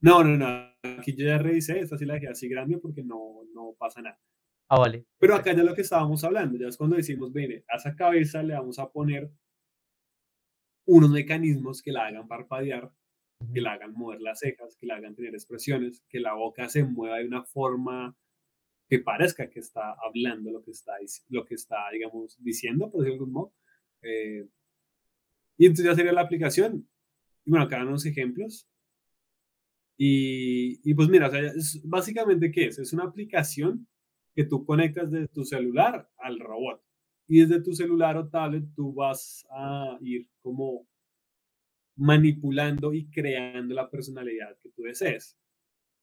No, no, no. Aquí yo ya revisé. Esta sí la dejé así grande porque no, no pasa nada. Ah, vale. Pero acá ya lo que estábamos hablando, ya es cuando decimos, viene, a esa cabeza le vamos a poner unos mecanismos que la hagan parpadear, que la hagan mover las cejas, que la hagan tener expresiones, que la boca se mueva de una forma que parezca que está hablando lo que está, lo que está digamos, diciendo, por decirlo de algún modo. Eh, y entonces ya sería la aplicación. Y bueno, acá dan unos ejemplos. Y, y pues mira, o sea, es, básicamente, ¿qué es? Es una aplicación que tú conectas de tu celular al robot. Y desde tu celular o tablet tú vas a ir como manipulando y creando la personalidad que tú desees.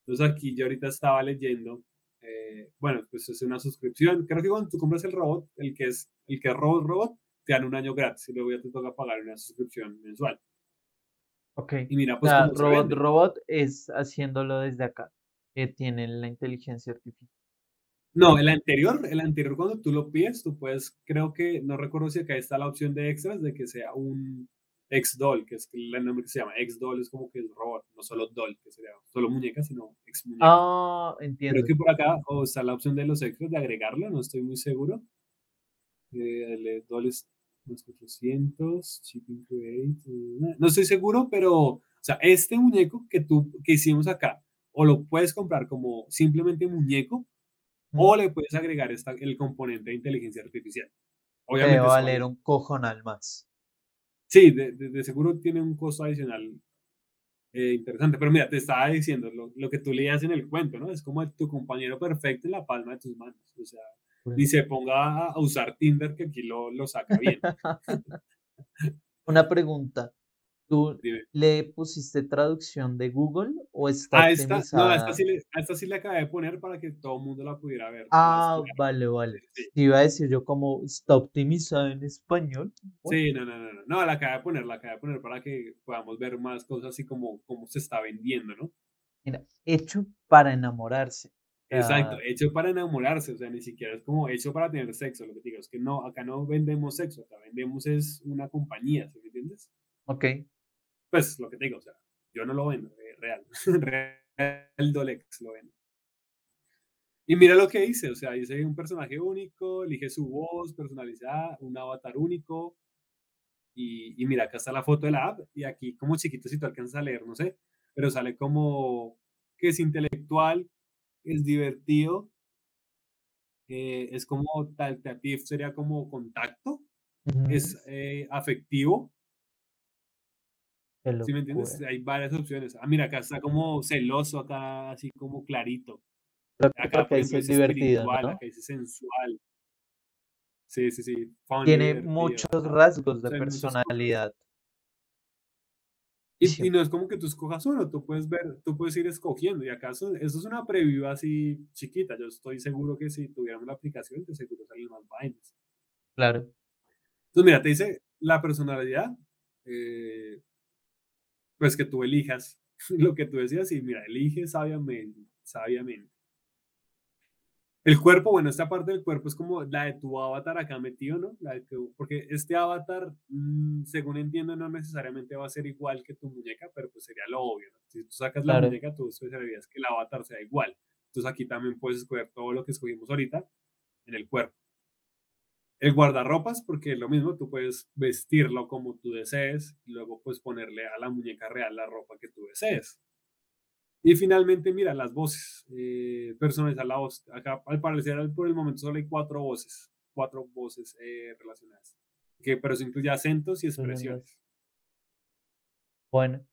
Entonces aquí yo ahorita estaba leyendo, eh, bueno, pues es una suscripción. Creo que cuando tú compras el robot, el que es el que es robot robot, te dan un año gratis y luego ya te toca pagar una suscripción mensual. Ok. Y mira, pues. robot, robot es haciéndolo desde acá, que tiene la inteligencia artificial. No, el anterior, el anterior cuando tú lo pides, tú puedes, creo que, no recuerdo si acá está la opción de extras de que sea un ex-doll, que es el nombre que se llama. Ex-doll es como que es robot, no solo doll, que sería solo muñeca, sino ex-muñeca. Ah, entiendo. Creo que por acá o está la opción de los extras de agregarlo, no estoy muy seguro. Eh, el doll es 400, Shipping Create, no estoy seguro, pero, o sea, este muñeco que tú, que hicimos acá, o lo puedes comprar como simplemente muñeco, o le puedes agregar esta, el componente de inteligencia artificial. Obviamente. va a valer un cojonal más. Sí, de, de, seguro tiene un costo adicional eh, interesante. Pero mira, te estaba diciendo lo, lo, que tú leías en el cuento, ¿no? Es como tu compañero perfecto en la palma de tus manos. O sea, ni se ponga a usar Tinder, que aquí lo, lo saca bien. Una pregunta. ¿Tú Dime. le pusiste traducción de Google o está A esta, no, a esta optimizada? sí le, a esta sí le acabé de poner para que todo el mundo la pudiera ver Ah, vale, vale. Sí, iba a decir yo como está optimizada en español. Sí, no, no, no, no, no, la acabé de poner, la acabé de poner para que podamos ver más cosas así como cómo se está vendiendo, ¿no? mira, hecho para enamorarse. Exacto, sea, hecho para enamorarse, o sea, ni siquiera es como hecho para tener sexo, lo que digo es que no, acá no vendemos sexo, acá vendemos es una compañía, ¿sí me entiendes? ok. Pues lo que te digo, o sea, yo no lo vendo, es real, real Dolex lo vende. Y mira lo que dice, o sea, dice un personaje único, elige su voz personalizada, un avatar único, y, y mira, acá está la foto de la app, y aquí como chiquito si tú alcanzas a leer, no sé, pero sale como que es intelectual, es divertido, eh, es como talkative, sería como contacto, es eh, afectivo, ¿sí me entiendes? Hay varias opciones. Ah, mira, acá está como celoso, acá así como clarito. Acá, dice divertido, ¿no? acá dice sensual. Sí, sí, sí. Funny, Tiene divertido. muchos rasgos O de sea, personalidad. Y, y no es como que tú escojas uno, tú puedes ver, tú puedes ir escogiendo. Y acaso, eso es una preview así chiquita. Yo estoy seguro que si tuviéramos la aplicación, de seguro salen más vainas. claro. Entonces, mira, te dice la personalidad, eh, pues que tú elijas lo que tú decías y mira, elige sabiamente, sabiamente. El cuerpo, bueno, esta parte del cuerpo es como la de tu avatar acá metido, ¿no? La de tu- porque este avatar, mm, según entiendo, no necesariamente va a ser igual que tu muñeca, pero pues sería lo obvio, ¿no? Si tú sacas la Claro. muñeca, tú esperarías que el avatar sea igual. Entonces aquí también puedes escoger todo lo que escogimos ahorita en el cuerpo. El guardarropas, porque es lo mismo, tú puedes vestirlo como tú desees y luego pues ponerle a la muñeca real la ropa que tú desees. Y finalmente, mira, las voces, eh, voz. Acá, al parecer, por el momento solo hay cuatro voces, cuatro voces eh, relacionadas, que, pero eso incluye acentos y expresiones. Bueno,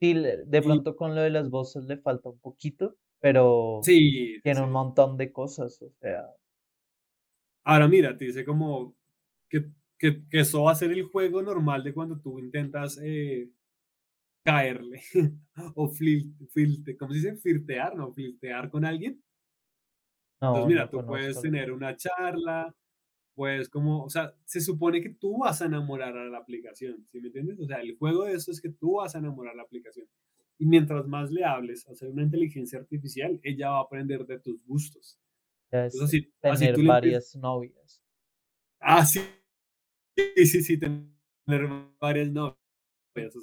sí, de Y pronto con lo de las voces le falta un poquito, pero sí, sí, tiene un montón de cosas. O sea, Ahora mira, te dice como que, que, que eso va a ser el juego normal de cuando tú intentas eh, caerle o flir, filte- ¿cómo se dice? Flirtear, ¿no? Flirtear con alguien. Entonces, no, mira, no tú puedes tener una charla, pues como, o sea, se supone que tú vas a enamorar a la aplicación, ¿sí me entiendes? O sea, el juego de eso es que tú vas a enamorar a la aplicación. Y mientras más le hables, hacer una inteligencia artificial, ella va a aprender de tus gustos. Es Entonces, así, así tener tú le empiezas, varias novias. ah, sí, sí, sí, sí, tener varias novias, o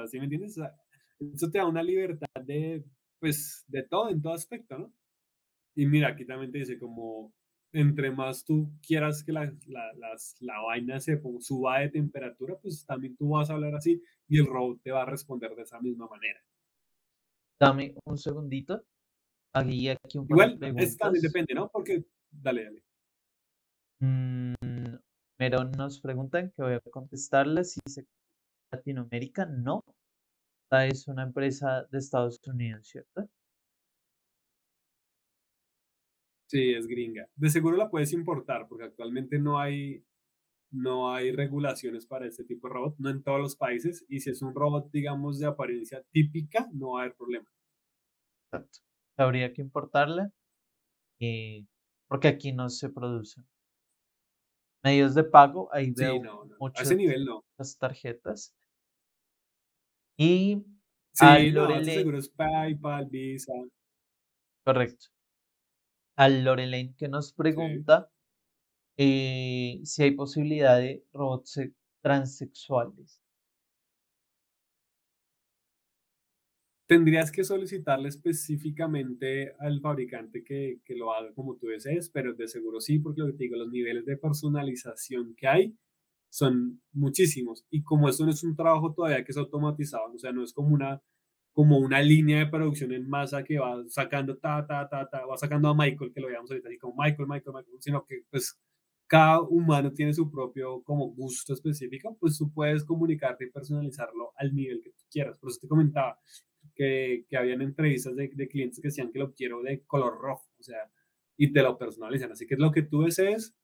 sea, ¿sí me entiendes? O sea, eso te da una libertad de, pues, de todo, en todo aspecto, ¿no? Y mira, aquí también te dice como entre más tú quieras que la, la, las- la vaina se suba de temperatura, pues también tú vas a hablar así y el robot te va a responder de esa misma manera. Dame un segundito. Aquí, aquí un Igual, esto también depende, ¿no? Porque, dale, dale. Mm, pero nos preguntan que voy a contestarles si se Latinoamérica, no. Es una empresa de Estados Unidos, ¿cierto? Sí, es gringa. De seguro la puedes importar porque actualmente no hay, no hay regulaciones para este tipo de robot, no en todos los países. Y si es un robot, digamos, de apariencia típica, no va a haber problema. Exacto. Habría que importarla y porque aquí no se producen. Medios de pago, ahí Sí, veo no, no. A muchas ese nivel no. las tarjetas. Y Sí, a no, Lorelei, seguro es PayPal, Visa. correcto. A Lorelei que nos Sí. pregunta eh, si hay posibilidad de robots se- transexuales. Tendrías que solicitarle específicamente al fabricante que, que lo haga como tú desees, pero de seguro sí, porque lo que te digo, los niveles de personalización que hay son muchísimos. Y como esto no es un trabajo todavía que es automatizado, o sea, no es como una, como una línea de producción en masa que va sacando ta, ta, ta, ta, va sacando a Michael, que lo veamos ahorita así como Michael, Michael, Michael, sino que pues cada humano tiene su propio como gusto específico, pues tú puedes comunicarte y personalizarlo al nivel que tú quieras. Por eso te comentaba que, que habían entrevistas de, de clientes que decían que lo quiero de color rojo, o sea, y te lo personalizan. Así que lo que tú desees,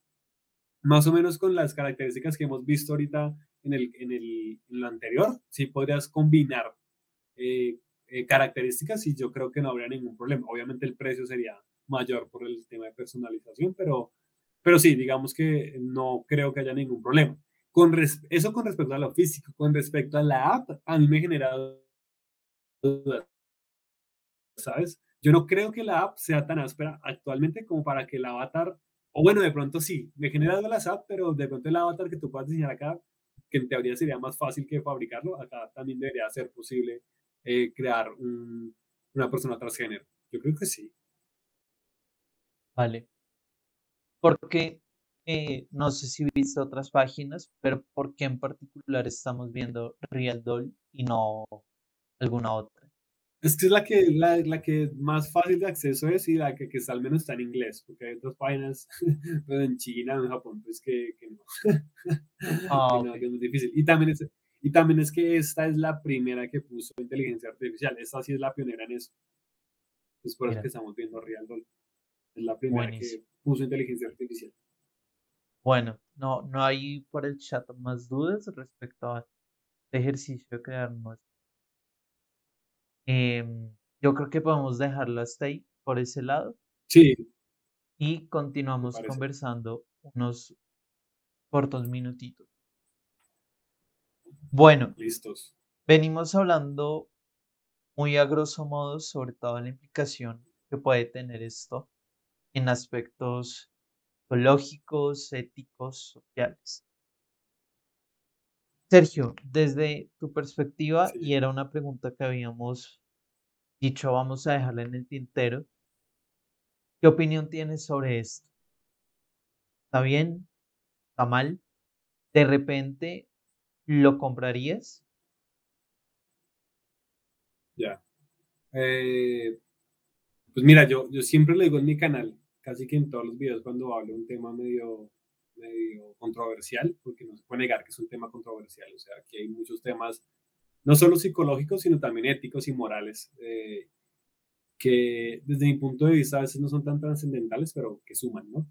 más o menos con las características que hemos visto ahorita en, el, en, el, en lo anterior, sí podrías combinar eh, eh, características y yo creo que no habría ningún problema. Obviamente el precio sería mayor por el tema de personalización, pero, pero sí, digamos que no creo que haya ningún problema. Con eso con respecto a lo físico, con respecto a la app, a mí me genera dudas, ¿sabes? Yo no creo que la app sea tan áspera actualmente como para que el avatar, o bueno, de pronto sí, me genera dudas la app, pero de pronto el avatar que tú puedas diseñar acá, que en teoría sería más fácil que fabricarlo, acá también debería ser posible eh, crear una persona transgénero. Yo creo que sí. Vale. Porque eh, no sé si viste otras páginas, pero ¿por qué en particular estamos viendo Real Doll y no alguna otra? Es que es la que, la, la que más fácil de acceso es y la que, que al menos está en inglés, porque hay otras páginas, pero en China, en Japón, pues que, que no. Ah, que es muy difícil. Y también es, y también es que esta es la primera que puso inteligencia artificial. Esta sí es la pionera en eso. Es por eso que estamos viendo Real Doll. Es la primera que puso inteligencia artificial. Bueno, no, no hay por el chat más dudas respecto a este ejercicio de crear nuestro. Em, yo creo que podemos dejarlo hasta ahí, por ese lado. Sí. Y continuamos conversando unos cortos minutitos. Bueno, listos. Venimos hablando muy a grosso modo sobre toda la implicación que puede tener esto en aspectos psicológicos, éticos, sociales. Sergio, desde tu perspectiva, y era una pregunta que habíamos dicho, vamos a dejarla en el tintero, ¿qué opinión tienes sobre esto? ¿Está bien? ¿Está mal? De repente ¿Lo comprarías? Ya. Eh, pues mira, yo, yo siempre lo digo en mi canal, casi que en todos los videos cuando hablo un tema medio, medio controversial, porque no se puede negar que es un tema controversial, o sea, aquí hay muchos temas, no solo psicológicos, sino también éticos y morales, eh, que desde mi punto de vista a veces no son tan trascendentales, pero que suman, ¿no?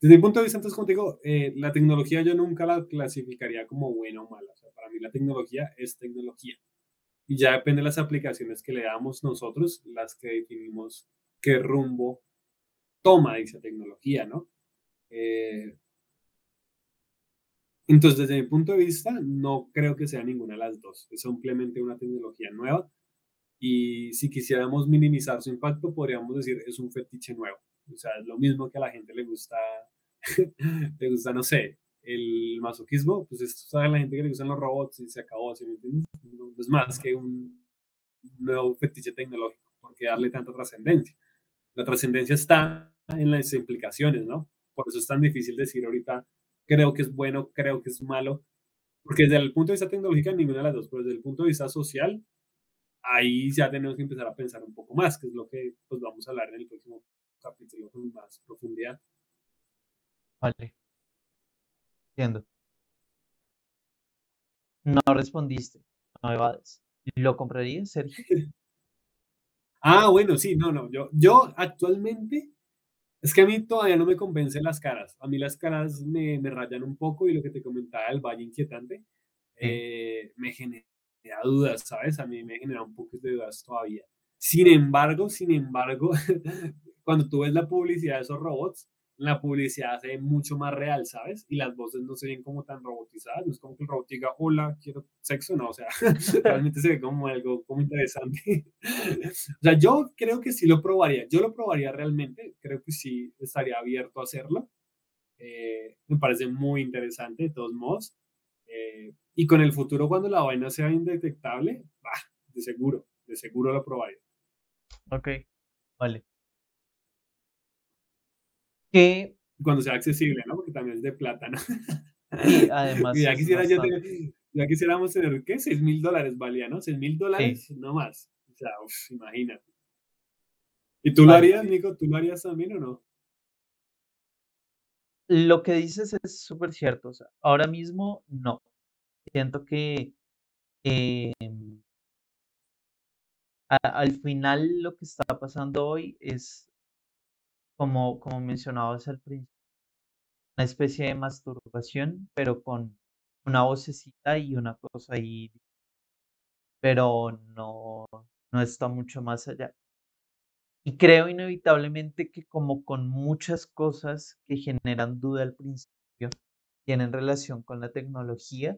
Desde mi punto de vista, entonces, como te digo, eh, la tecnología yo nunca la clasificaría como buena o mala. Para mí la tecnología es tecnología. Y ya depende de las aplicaciones que le damos nosotros, las que definimos qué rumbo toma esa tecnología, ¿no? Eh, entonces, desde mi punto de vista, no creo que sea ninguna de las dos. Es simplemente una tecnología nueva. Y si quisiéramos minimizar su impacto, podríamos decir es un fetiche nuevo. O sea, es lo mismo que a la gente le gusta, le gusta, no sé, el masoquismo, pues esto sabe la gente que le gustan los robots y se acabó, ¿sí me entiendes? No es más que un nuevo fetiche tecnológico, porque darle tanta trascendencia. La trascendencia está en las implicaciones, ¿no? Por eso es tan difícil decir ahorita, creo que es bueno, creo que es malo, porque desde el punto de vista tecnológico ninguna de las dos, pero desde el punto de vista social, ahí ya tenemos que empezar a pensar un poco más, que es lo que pues, vamos a hablar en el próximo capítulo con más profundidad. Vale. Entiendo. No respondiste, no evades. ¿Lo comprarías, Sergio? ah, bueno, sí, no, no. Yo, yo actualmente, es que a mí todavía no me convencen las caras. A mí las caras me, me rayan un poco y lo que te comentaba el valle inquietante eh, me genera dudas, ¿sabes? A mí me genera un poco de dudas todavía. Sin embargo, sin embargo, cuando tú ves la publicidad de esos robots, la publicidad se ve mucho más real, ¿sabes? Y las voces no se ven como tan robotizadas, no es como que el robot diga, hola, quiero sexo, no, o sea, realmente se ve como algo como interesante. o sea, yo creo que sí lo probaría, yo lo probaría realmente, creo que sí estaría abierto a hacerlo. Eh, me parece muy interesante, de todos modos. Eh, y con el futuro, cuando la vaina sea indetectable, bah, de seguro, de seguro lo probaría. Ok, vale que... Cuando sea accesible, ¿no? Porque también es de plata, ¿no? Y además. ya, quisiera ya quisiéramos tener, ¿qué? 6 mil dólares valía, ¿no? 6 mil dólares, no más. O sea, imagínate. ¿Y tú lo harías, Nico? ¿Tú lo harías también o no? Lo que dices es súper cierto. O sea, ahora mismo no. Siento que em, al final lo que está pasando hoy es como, como mencionabas al principio, una especie de masturbación, pero con una vocecita y una cosa ahí, pero no, no está mucho más allá. Y creo inevitablemente que como con muchas cosas que generan duda al principio, tienen relación con la tecnología,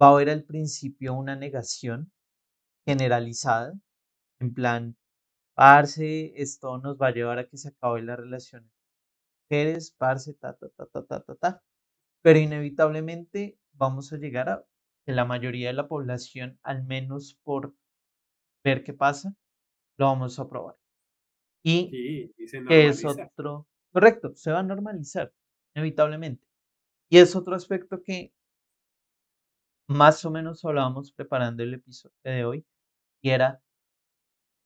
va a haber al principio una negación generalizada, en plan, parce, esto nos va a llevar a que se acabe la relación mujeres, parce, ta, ta, ta, ta, ta, ta, ta. Pero inevitablemente vamos a llegar a que la mayoría de la población, al menos por ver qué pasa, lo vamos a probar. Y Sí, y se que es otro, correcto, se va a normalizar, inevitablemente. Y es otro aspecto que más o menos hablábamos preparando el episodio de hoy, y era,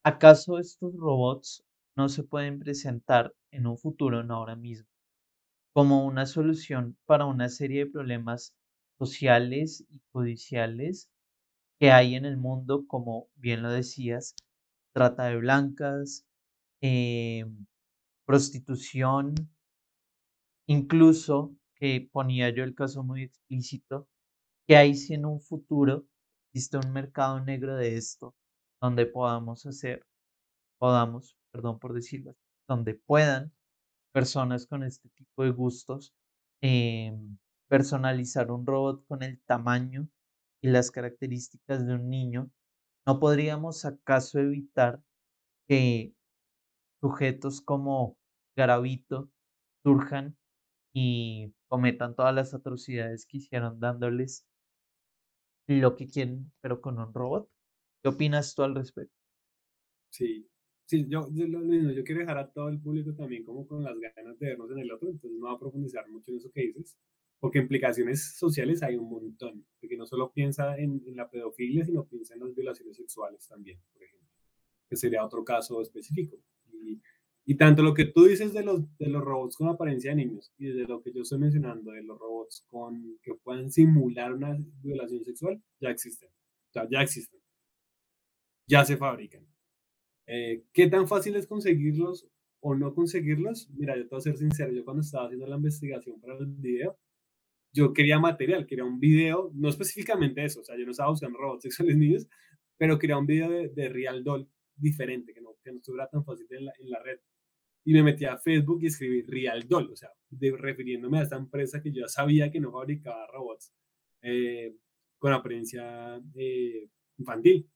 ¿acaso estos robots no se pueden presentar en un futuro, no ahora mismo, como una solución para una serie de problemas sociales y judiciales que hay en el mundo, como bien lo decías, trata de blancas, em, prostitución, incluso que ponía yo el caso muy explícito, que hay si en un futuro existe un mercado negro de esto, donde podamos hacer, podamos, perdón por decirlo, donde puedan personas con este tipo de gustos em, personalizar un robot con el tamaño y las características de un niño, ¿no podríamos acaso evitar que sujetos como Garavito surjan y cometan todas las atrocidades que hicieron dándoles lo que quieren, pero con un robot? ¿Qué opinas tú al respecto? Sí, sí, yo, quiero dejar a todo el público también como con las ganas de vernos en el otro, entonces no voy a profundizar mucho en eso que dices, porque implicaciones sociales hay un montón, porque no solo piensa en, en la pedofilia, sino piensa en las violaciones sexuales también, por ejemplo, que sería otro caso específico. Y, y tanto lo que tú dices de los, de los robots con apariencia de niños y de lo que yo estoy mencionando de los robots con que puedan simular una violación sexual, ya existen. O sea, ya existen. Ya se fabrican. Eh, ¿Qué tan fácil es conseguirlos o no conseguirlos? Mira, yo te voy a ser sincero, yo cuando estaba haciendo la investigación para el video, yo quería material, quería un video, no específicamente eso, o sea, yo no estaba buscando robots sexuales niños, pero quería un video de, de Real Doll diferente, que no, que no estuviera tan fácil en la, en la red. Y me metí a Facebook y escribí Real Doll, o sea, de, refiriéndome a esta empresa que yo sabía que no fabricaba robots eh, con apariencia eh, infantil.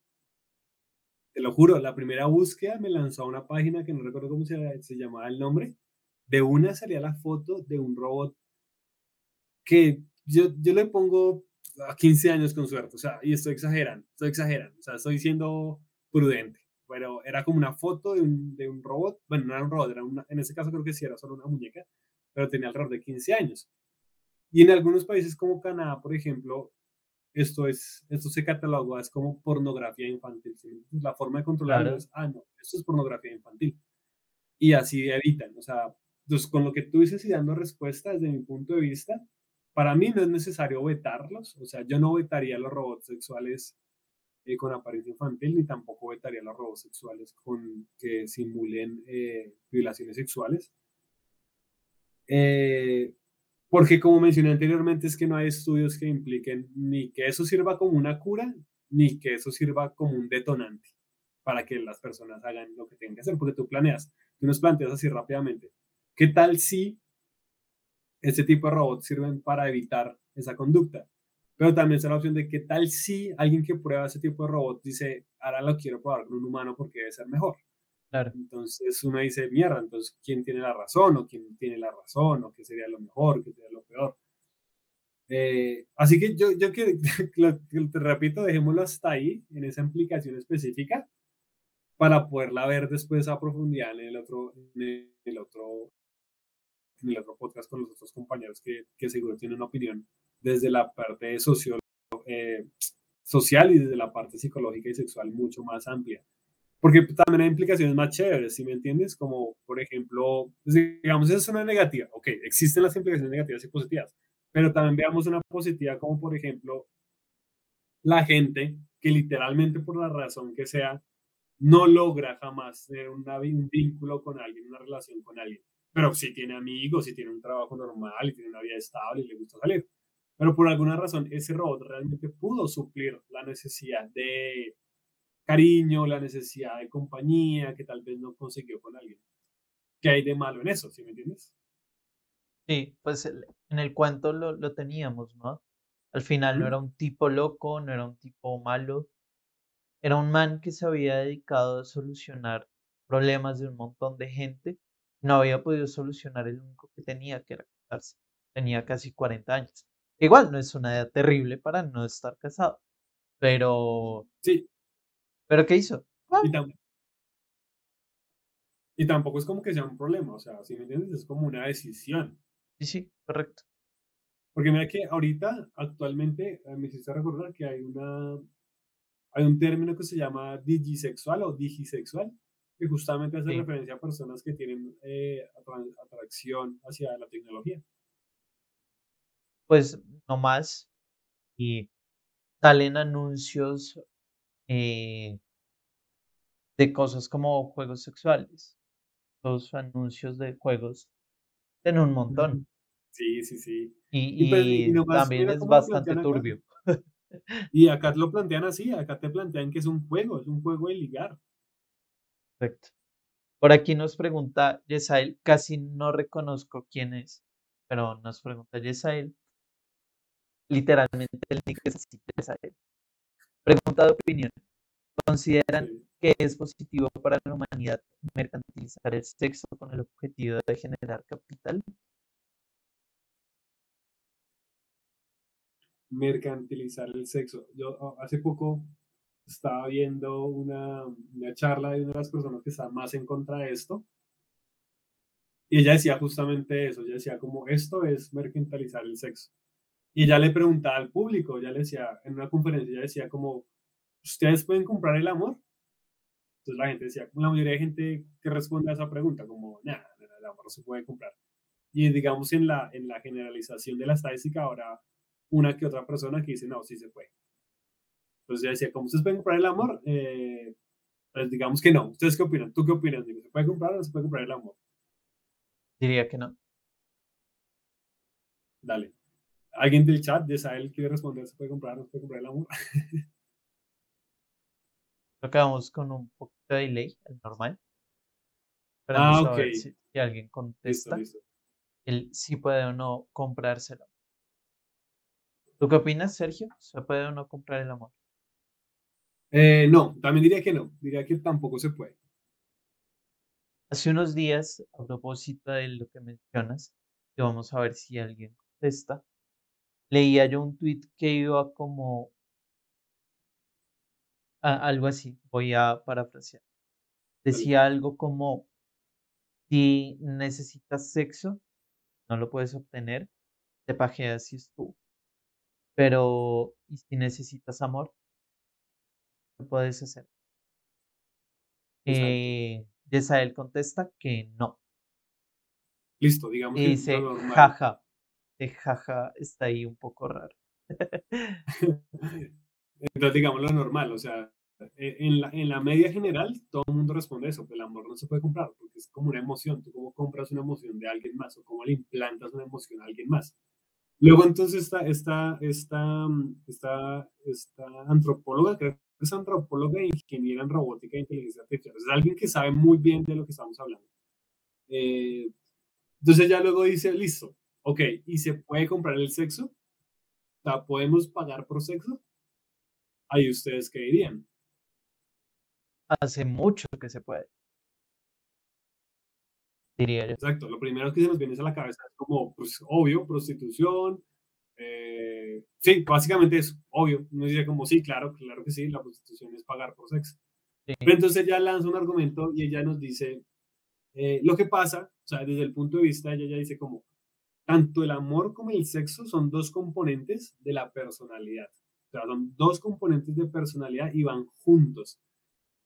Te lo juro, la primera búsqueda me lanzó a una página que no recuerdo cómo se, se llamaba el nombre. De una salía la foto de un robot que yo, yo le pongo a 15 años con suerte, o sea, y estoy exagerando, estoy exagerando, o sea, estoy siendo prudente, pero era como una foto de un, de un robot, bueno, no era un robot, era una, en ese caso creo que sí era solo una muñeca, pero tenía alrededor de 15 años. Y en algunos países como Canadá, por ejemplo, esto, es, esto se cataloga es como pornografía infantil. ¿sí? La forma de controlarlo Claro, es, ah, no, esto es pornografía infantil. Y así evitan, o sea, entonces con lo que tú dices y dando respuesta desde mi punto de vista, para mí no es necesario vetarlos, o sea, yo no vetaría los robots sexuales eh, con apariencia infantil, ni tampoco vetaría los robots sexuales con, que simulen eh, violaciones sexuales. Eh, porque como mencioné anteriormente, es que no hay estudios que impliquen ni que eso sirva como una cura, ni que eso sirva como un detonante para que las personas hagan lo que tienen que hacer, porque tú planeas, tú nos planteas así rápidamente, ¿qué tal si este tipo de robots sirven para evitar esa conducta? Pero también está la opción de qué tal si alguien que prueba ese tipo de robot dice, ahora lo quiero probar con un humano porque debe ser mejor. Claro, Entonces uno dice, mierda, entonces, ¿quién tiene la razón? ¿O quién tiene la razón? ¿O qué sería lo mejor? ¿Qué sería lo peor? Eh, así que yo, yo que, te repito, dejémoslo hasta ahí, en esa implicación específica, para poderla ver después a profundidad en el otro, en el otro, en el otro podcast con los otros compañeros que, que seguro tienen una opinión desde la parte socio, eh, social y desde la parte psicológica y sexual mucho más amplia. Porque también hay implicaciones más chéveres, ¿sí me entiendes? Como, por ejemplo, pues, digamos, esa es una negativa. Ok, existen las implicaciones negativas y positivas, pero también veamos una positiva como, por ejemplo, la gente que literalmente por la razón que sea, no logra jamás tener una, un vínculo con alguien, una relación con alguien. Pero sí tiene amigos, sí tiene un trabajo normal, y tiene una vida estable y le gusta salir. pero por alguna razón ese robot realmente pudo suplir la necesidad de cariño, la necesidad de compañía que tal vez no consiguió con alguien. ¿Qué hay de malo en eso? ¿Sí me entiendes? Sí, pues en el cuento lo, lo teníamos, ¿no? Al final no era un tipo loco, no era un tipo malo, era un man que se había dedicado a solucionar problemas de un montón de gente, no había podido solucionar el único que tenía, que era casarse. Tenía casi 40 años. Igual no es una edad terrible para no estar casado, pero... Sí. ¿Pero qué hizo? Y, tampoco es como que sea un problema, o sea, si me entiendes, es como una decisión. Sí, sí, correcto. Porque mira que ahorita, actualmente, eh, me hiciste recordar que hay una, hay un término que se llama digisexual o digisexual, que justamente hace referencia a personas que tienen eh, atracción hacia la tecnología. Pues no más. Y salen anuncios eh, de cosas como juegos sexuales. Los anuncios de juegos en un montón. Sí, sí, sí. Y, pues, también es bastante turbio. Y acá lo plantean así, acá te plantean que es un juego, es un juego de ligar. Perfecto. Por aquí nos pregunta Yesael, casi no reconozco quién es, pero nos pregunta Yesael. Literalmente el nick es así, Yesael. Pregunta de opinión. ¿Consideran que es positivo para la humanidad mercantilizar el sexo con el objetivo de generar capital? Mercantilizar el sexo. Yo oh, hace poco estaba viendo una, una, charla de una de las personas que está más en contra de esto. Y ella decía justamente eso, ella decía como esto es mercantilizar el sexo. Y ella le preguntaba al público, ya le decía, en una conferencia, ella decía como, ¿ustedes pueden comprar el amor? Entonces la gente decía, la mayoría de gente que responde a esa pregunta, como, nada, el amor no se puede comprar. Y digamos en la, en la generalización de la estadística, ahora una que otra persona que dice, no, sí se puede. Entonces ya decía, ¿cómo ustedes pueden comprar el amor? Eh, pues digamos que no. ¿Ustedes qué opinan? ¿Tú qué opinas? ¿Se puede comprar o no se puede comprar el amor? Diría que no. Dale. ¿Alguien del chat de Sael quiere responder? ¿Se puede comprar o no se puede comprar el amor? Acabamos con un poquito de delay, el normal. ah, ok. Si, alguien contesta, él sí puede o no comprárselo. ¿Tú qué opinas, Sergio? ¿Se puede o no comprar el amor? Eh, no, también diría que no, diría que tampoco se puede. Hace unos días, a propósito de lo que mencionas, que vamos a ver si alguien contesta, leía yo un tweet que iba como algo así, voy a parafrasear. Decía algo como, si necesitas sexo, no lo puedes obtener, te pajeas si estuvo. Pero, ¿y si necesitas amor? puedes hacer? Eh, Yesael contesta que no. Listo, digamos. Y dice, jaja. De jaja está ahí un poco raro. Entonces, digamos lo normal, o sea, e, en la, en la media general, todo el mundo responde eso, que el amor no se puede comprar, porque es como una emoción. Tú cómo compras una emoción de alguien más o cómo le implantas una emoción a alguien más. Luego entonces está esta, esta, esta, esta antropóloga, creo es antropóloga e ingeniera en robótica e inteligencia artificial. Es alguien que sabe muy bien de lo que estamos hablando. Eh, entonces ya luego dice, listo, ok, ¿y se puede comprar el sexo? O sea, ¿podemos pagar por sexo? Ahí ustedes qué dirían. Hace mucho que se puede. Diría yo. Exacto, lo primero que se nos viene a la cabeza es como, pues, obvio, prostitución, eh, sí, básicamente es obvio. Uno dice como, sí, claro, claro que sí, la prostitución es pagar por sexo. Pero entonces ella lanza un argumento y ella nos dice, eh, lo que pasa, o sea, desde el punto de vista, ella ya dice como, tanto el amor como el sexo son dos componentes de la personalidad. O son dos componentes de personalidad y van juntos.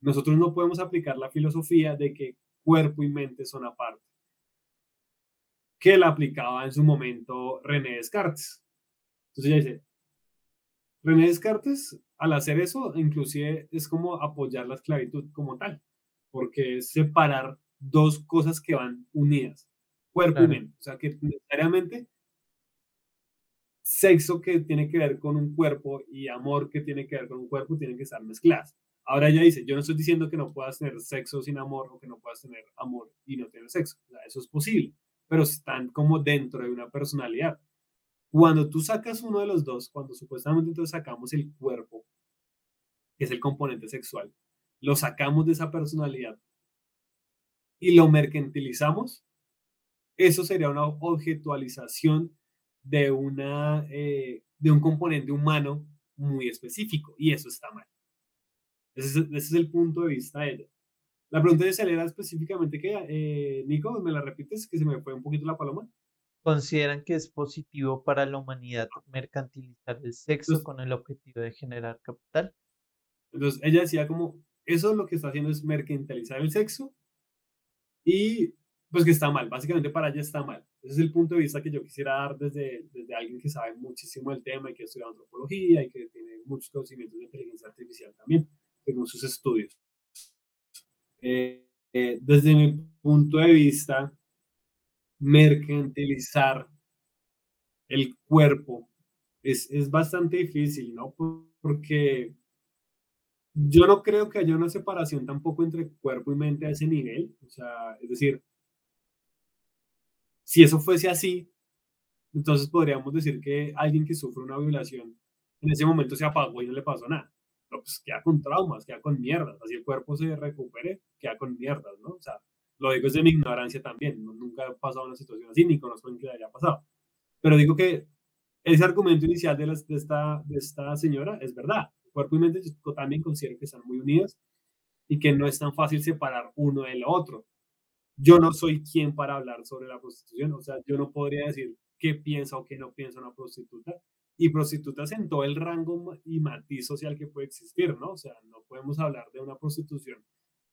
Nosotros no podemos aplicar la filosofía de que cuerpo y mente son aparte, que la aplicaba en su momento René Descartes. Entonces ella dice, René Descartes, al hacer eso, inclusive es como apoyar la esclavitud como tal, porque es separar dos cosas que van unidas, cuerpo y mente. O sea, que necesariamente sexo que tiene que ver con un cuerpo y amor que tiene que ver con un cuerpo tienen que estar mezcladas. Ahora ella dice, yo no estoy diciendo que no puedas tener sexo sin amor o que no puedas tener amor y no tener sexo. eso es posible, pero están como dentro de una personalidad. Cuando tú sacas uno de los dos, cuando supuestamente entonces sacamos el cuerpo, que es el componente sexual, lo sacamos de esa personalidad y lo mercantilizamos, eso sería una objetualización de, una, eh, de un componente humano muy específico y eso está mal. Ese es, el punto de vista de ella. La pregunta de era específicamente que, eh, Nico, ¿me la repites? Que se me fue un poquito la paloma. ¿Consideran que es positivo para la humanidad mercantilizar el sexo con el objetivo de generar capital? Entonces, ella decía como, eso lo que está haciendo es mercantilizar el sexo y pues que está mal, básicamente para ella está mal. Ese es el punto de vista que yo quisiera dar desde, desde alguien que sabe muchísimo del tema y que estudia antropología y que tiene muchos conocimientos de inteligencia artificial también, según sus estudios. Eh, eh, desde mi punto de vista, mercantilizar el cuerpo es, es bastante difícil, ¿no? Porque yo no creo que haya una separación tampoco entre cuerpo y mente a ese nivel. O sea, es decir, si eso fuese así, entonces podríamos decir que alguien que sufre una violación en ese momento se apagó y no le pasó nada. Pero pues queda con traumas, queda con mierdas. Así el cuerpo se recupere, queda con mierdas, ¿no? O sea, lo digo desde mi ignorancia también. nunca he pasado una situación así, ni conozco a alguien que le haya pasado. Pero digo que ese argumento inicial de, de, esta, de esta señora es verdad. Cuerpo y mente yo también considero que están muy unidos y que no es tan fácil separar uno del otro. Yo no soy quien para hablar sobre la prostitución, o sea, yo no podría decir qué piensa o qué no piensa una prostituta. Y prostitutas en todo el rango y matiz social que puede existir, ¿no? O sea, no podemos hablar de una prostitución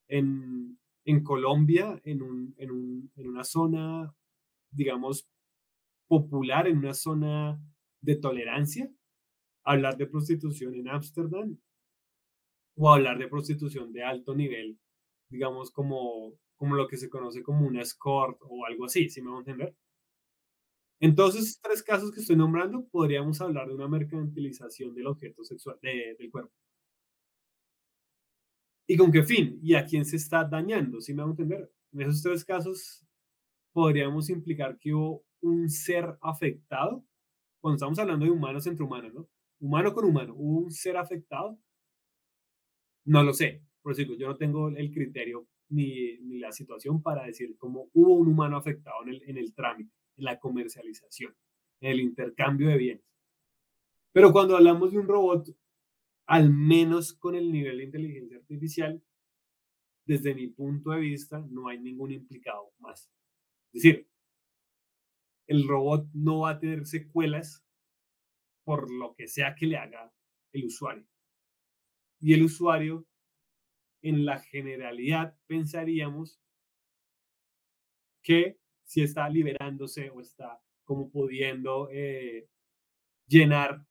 en, en Colombia, en, un, en, un, en una zona, digamos, popular, en una zona de tolerancia, hablar de prostitución en Ámsterdam o hablar de prostitución de alto nivel, digamos como, como lo que se conoce como una escort o algo así, si me van a entender. Entonces, tres casos que estoy nombrando, podríamos hablar de una mercantilización del objeto sexual, del cuerpo. ¿Y con qué fin? ¿Y a quién se está dañando? Si me van a entender. En esos tres casos, podríamos implicar que hubo un ser afectado, cuando estamos hablando de humanos entre humanos, ¿no? humano con humano, ¿hubo un ser afectado? No lo sé, eso yo no tengo el criterio ni, ni, la situación para decir cómo hubo un humano afectado en el, en el trámite, en la comercialización, en el intercambio de bienes. Pero cuando hablamos de un robot, al menos con el nivel de inteligencia artificial, desde mi punto de vista, no hay ningún implicado más. Es decir, el robot no va a tener secuelas por lo que sea que le haga el usuario. Y el usuario, en la generalidad, pensaríamos que si está liberándose o está como pudiendo eh, llenar,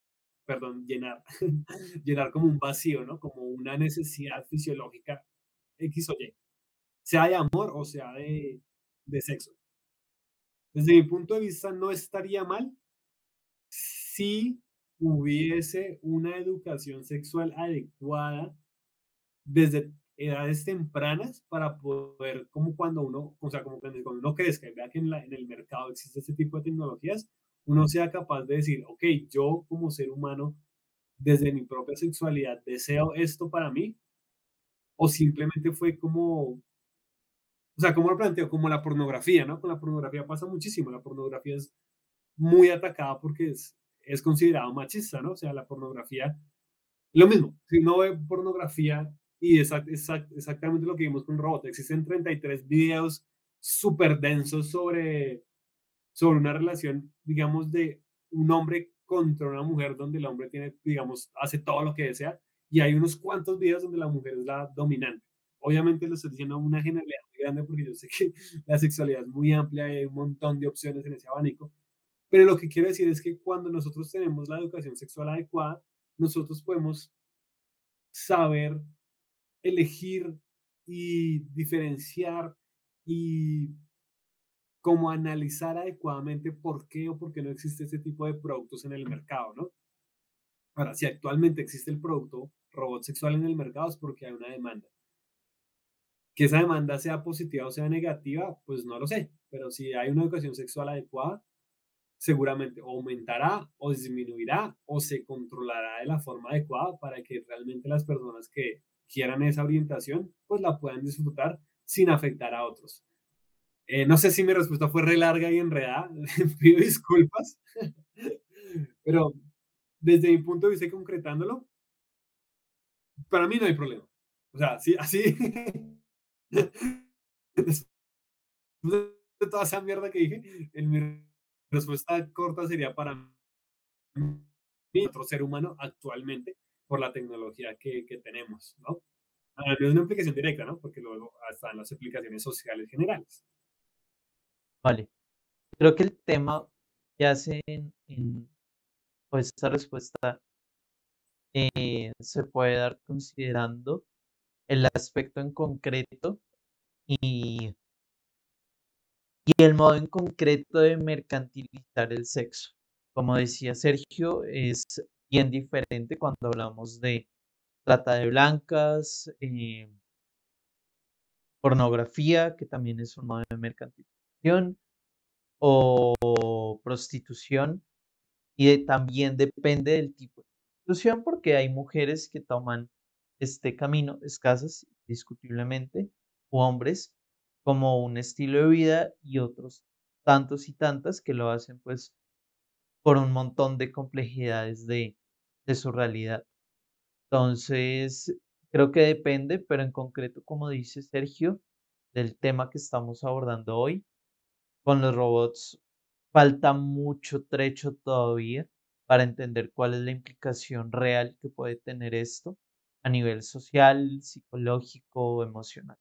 perdón, llenar, llenar como un vacío, ¿no? Como una necesidad fisiológica X o Y, sea de amor o sea de, de sexo. Desde mi punto de vista, no estaría mal si hubiese una educación sexual adecuada desde edades tempranas para poder, como cuando uno, o sea, como cuando uno crezca y vea que en, la, en el mercado existe este tipo de tecnologías, uno sea capaz de decir, ok, yo como ser humano, desde mi propia sexualidad, deseo esto para mí, o simplemente fue como, o sea, como lo planteo, como la pornografía, ¿no? Con la pornografía pasa muchísimo, la pornografía es muy atacada porque es, es considerado machista, ¿no? O sea, la pornografía, lo mismo, si no ve pornografía y es exactamente lo que vimos con Robot, existen 33 videos súper densos sobre, sobre una relación, digamos, de un hombre contra una mujer donde el hombre tiene, digamos, hace todo lo que desea y hay unos cuantos videos donde la mujer es la dominante. Obviamente lo estoy diciendo una generalidad muy grande porque yo sé que la sexualidad es muy amplia y hay un montón de opciones en ese abanico, pero lo que quiero decir es que cuando nosotros tenemos la educación sexual adecuada, nosotros podemos saber elegir y diferenciar y como analizar adecuadamente por qué o por qué no existe este tipo de productos en el mercado, ¿no? Ahora, si actualmente existe el producto robot sexual en el mercado es porque hay una demanda. Que esa demanda sea positiva o sea negativa, pues no lo sé, pero si hay una educación sexual adecuada, seguramente aumentará o disminuirá o se controlará de la forma adecuada para que realmente las personas que quieran esa orientación, pues la puedan disfrutar sin afectar a otros. Eh, no sé si mi respuesta fue re larga y enredada, pido disculpas, pero desde mi punto de vista concretándolo, para mí no hay problema. O sea, sí, así, de toda esa mierda que dije, en mi respuesta corta sería para mí, otro ser humano actualmente, por la tecnología que, que tenemos, ¿no? No es una implicación directa, ¿no? Porque luego están las aplicaciones sociales generales. Vale. Creo que el tema que hace en pues esta respuesta eh, se puede dar considerando el aspecto en concreto y, y el modo en concreto de mercantilizar el sexo. Como decía Sergio, es bien diferente cuando hablamos de trata de blancas, eh, pornografía, que también es un modo de mercantilización, o prostitución, y también depende del tipo de prostitución, porque hay mujeres que toman este camino, escasas, discutiblemente, o hombres, como un estilo de vida, y otros tantos y tantas que lo hacen pues por un montón de complejidades de, de su realidad. Entonces, creo que depende, pero en concreto, como dice Sergio, del tema que estamos abordando hoy, con los robots falta mucho trecho todavía para entender cuál es la implicación real que puede tener esto a nivel social, psicológico emocional.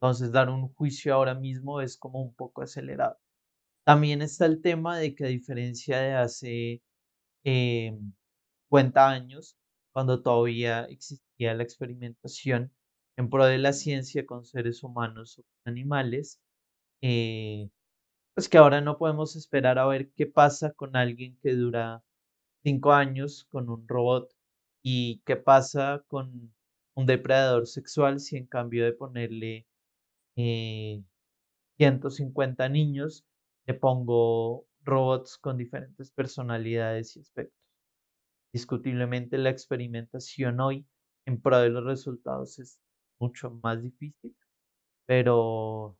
Entonces, dar un juicio ahora mismo es como un poco acelerado. También está el tema de que a diferencia de hace 50 em, años, cuando todavía existía la experimentación en pro de la ciencia con seres humanos o animales, eh, pues que ahora no podemos esperar a ver qué pasa con alguien que dura cinco años con un robot y qué pasa con un depredador sexual si en cambio de ponerle 150 eh, niños, le pongo robots con diferentes personalidades y aspectos. Discutiblemente la experimentación hoy en pro de los resultados es mucho más difícil, pero,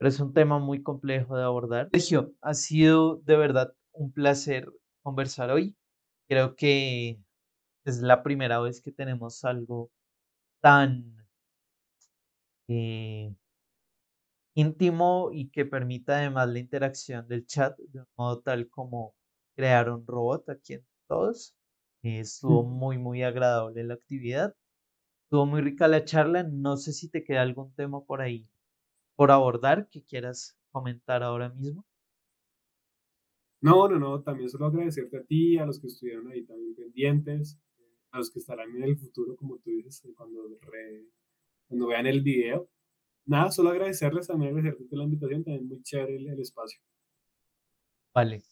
es un tema muy complejo de abordar. Sergio, ha sido de verdad un placer conversar hoy. Creo que es la primera vez que tenemos algo tan eh, íntimo y que permita además la interacción del chat de un modo tal como crear un robot aquí en todos. estuvo muy, muy agradable la actividad. Estuvo muy rica la charla. No sé si te queda algún tema por ahí por abordar que quieras comentar ahora mismo. No, no, no. También solo agradecerte a ti, a los que estuvieron ahí también pendientes, a los que estarán en el futuro, como tú dices, cuando, cuando vean el video. Nada, solo agradecerles también, agradecerte la invitación, también muy chévere el espacio. Vale,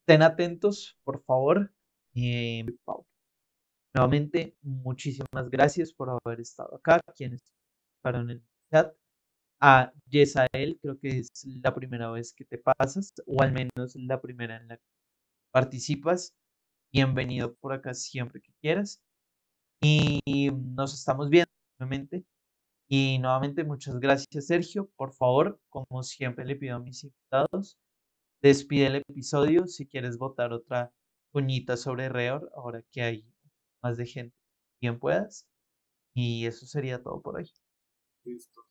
estén atentos, por favor. Eh, nuevamente, muchísimas gracias por haber estado acá. Quienes en el chat. A Yesael, creo que es la primera vez que te pasas, o al menos la primera en la que participas. Bienvenido por acá siempre que quieras. Y nos estamos viendo nuevamente. Y nuevamente, muchas gracias, Sergio. Por favor, como siempre le pido a mis invitados, despide el episodio si quieres votar otra cuñita sobre Reor, ahora que hay más de gente, bien puedas. Y eso sería todo por hoy. Listo.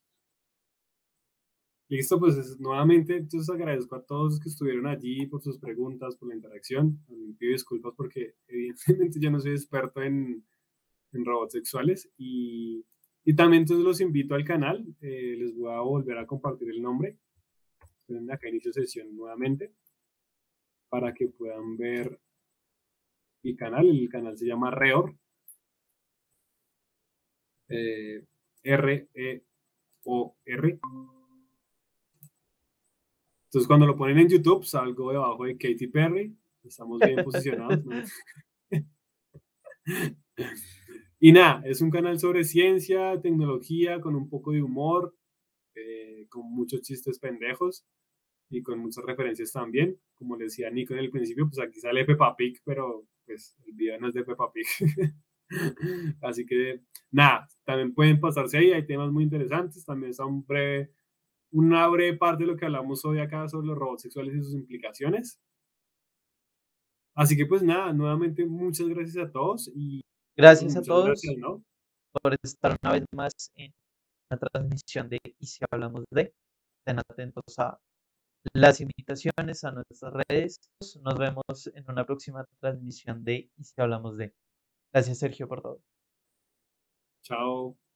Listo, pues nuevamente, entonces agradezco a todos que estuvieron allí por sus preguntas, por la interacción. pido disculpas porque evidentemente yo no soy experto en, en robots sexuales y, y, también entonces los invito al canal. Eh, les voy a volver a compartir el nombre acá inicio sesión nuevamente para que puedan ver mi canal. El canal se llama Reor. Eh, R-E-O-R. Entonces, cuando lo ponen en YouTube, salgo debajo de Katy Perry. Estamos bien posicionados. y nada, es un canal sobre ciencia, tecnología, con un poco de humor, eh, con muchos chistes pendejos y con muchas referencias también. Como le decía Nico en el principio, pues aquí sale Peppa Pig, pero pues el video no es de Peppa Pig. Así que nada, también pueden pasarse ahí, hay temas muy interesantes, también está un breve, una breve parte de lo que hablamos hoy acá sobre los robots sexuales y sus implicaciones. Así que pues nada, nuevamente muchas gracias a todos y gracias a todos por estar una vez más en la transmisión de Y si hablamos de, estén atentos a las invitaciones a nuestras redes. Nos vemos en una próxima transmisión de Y si hablamos de. Gracias, Sergio, por todo. Chao.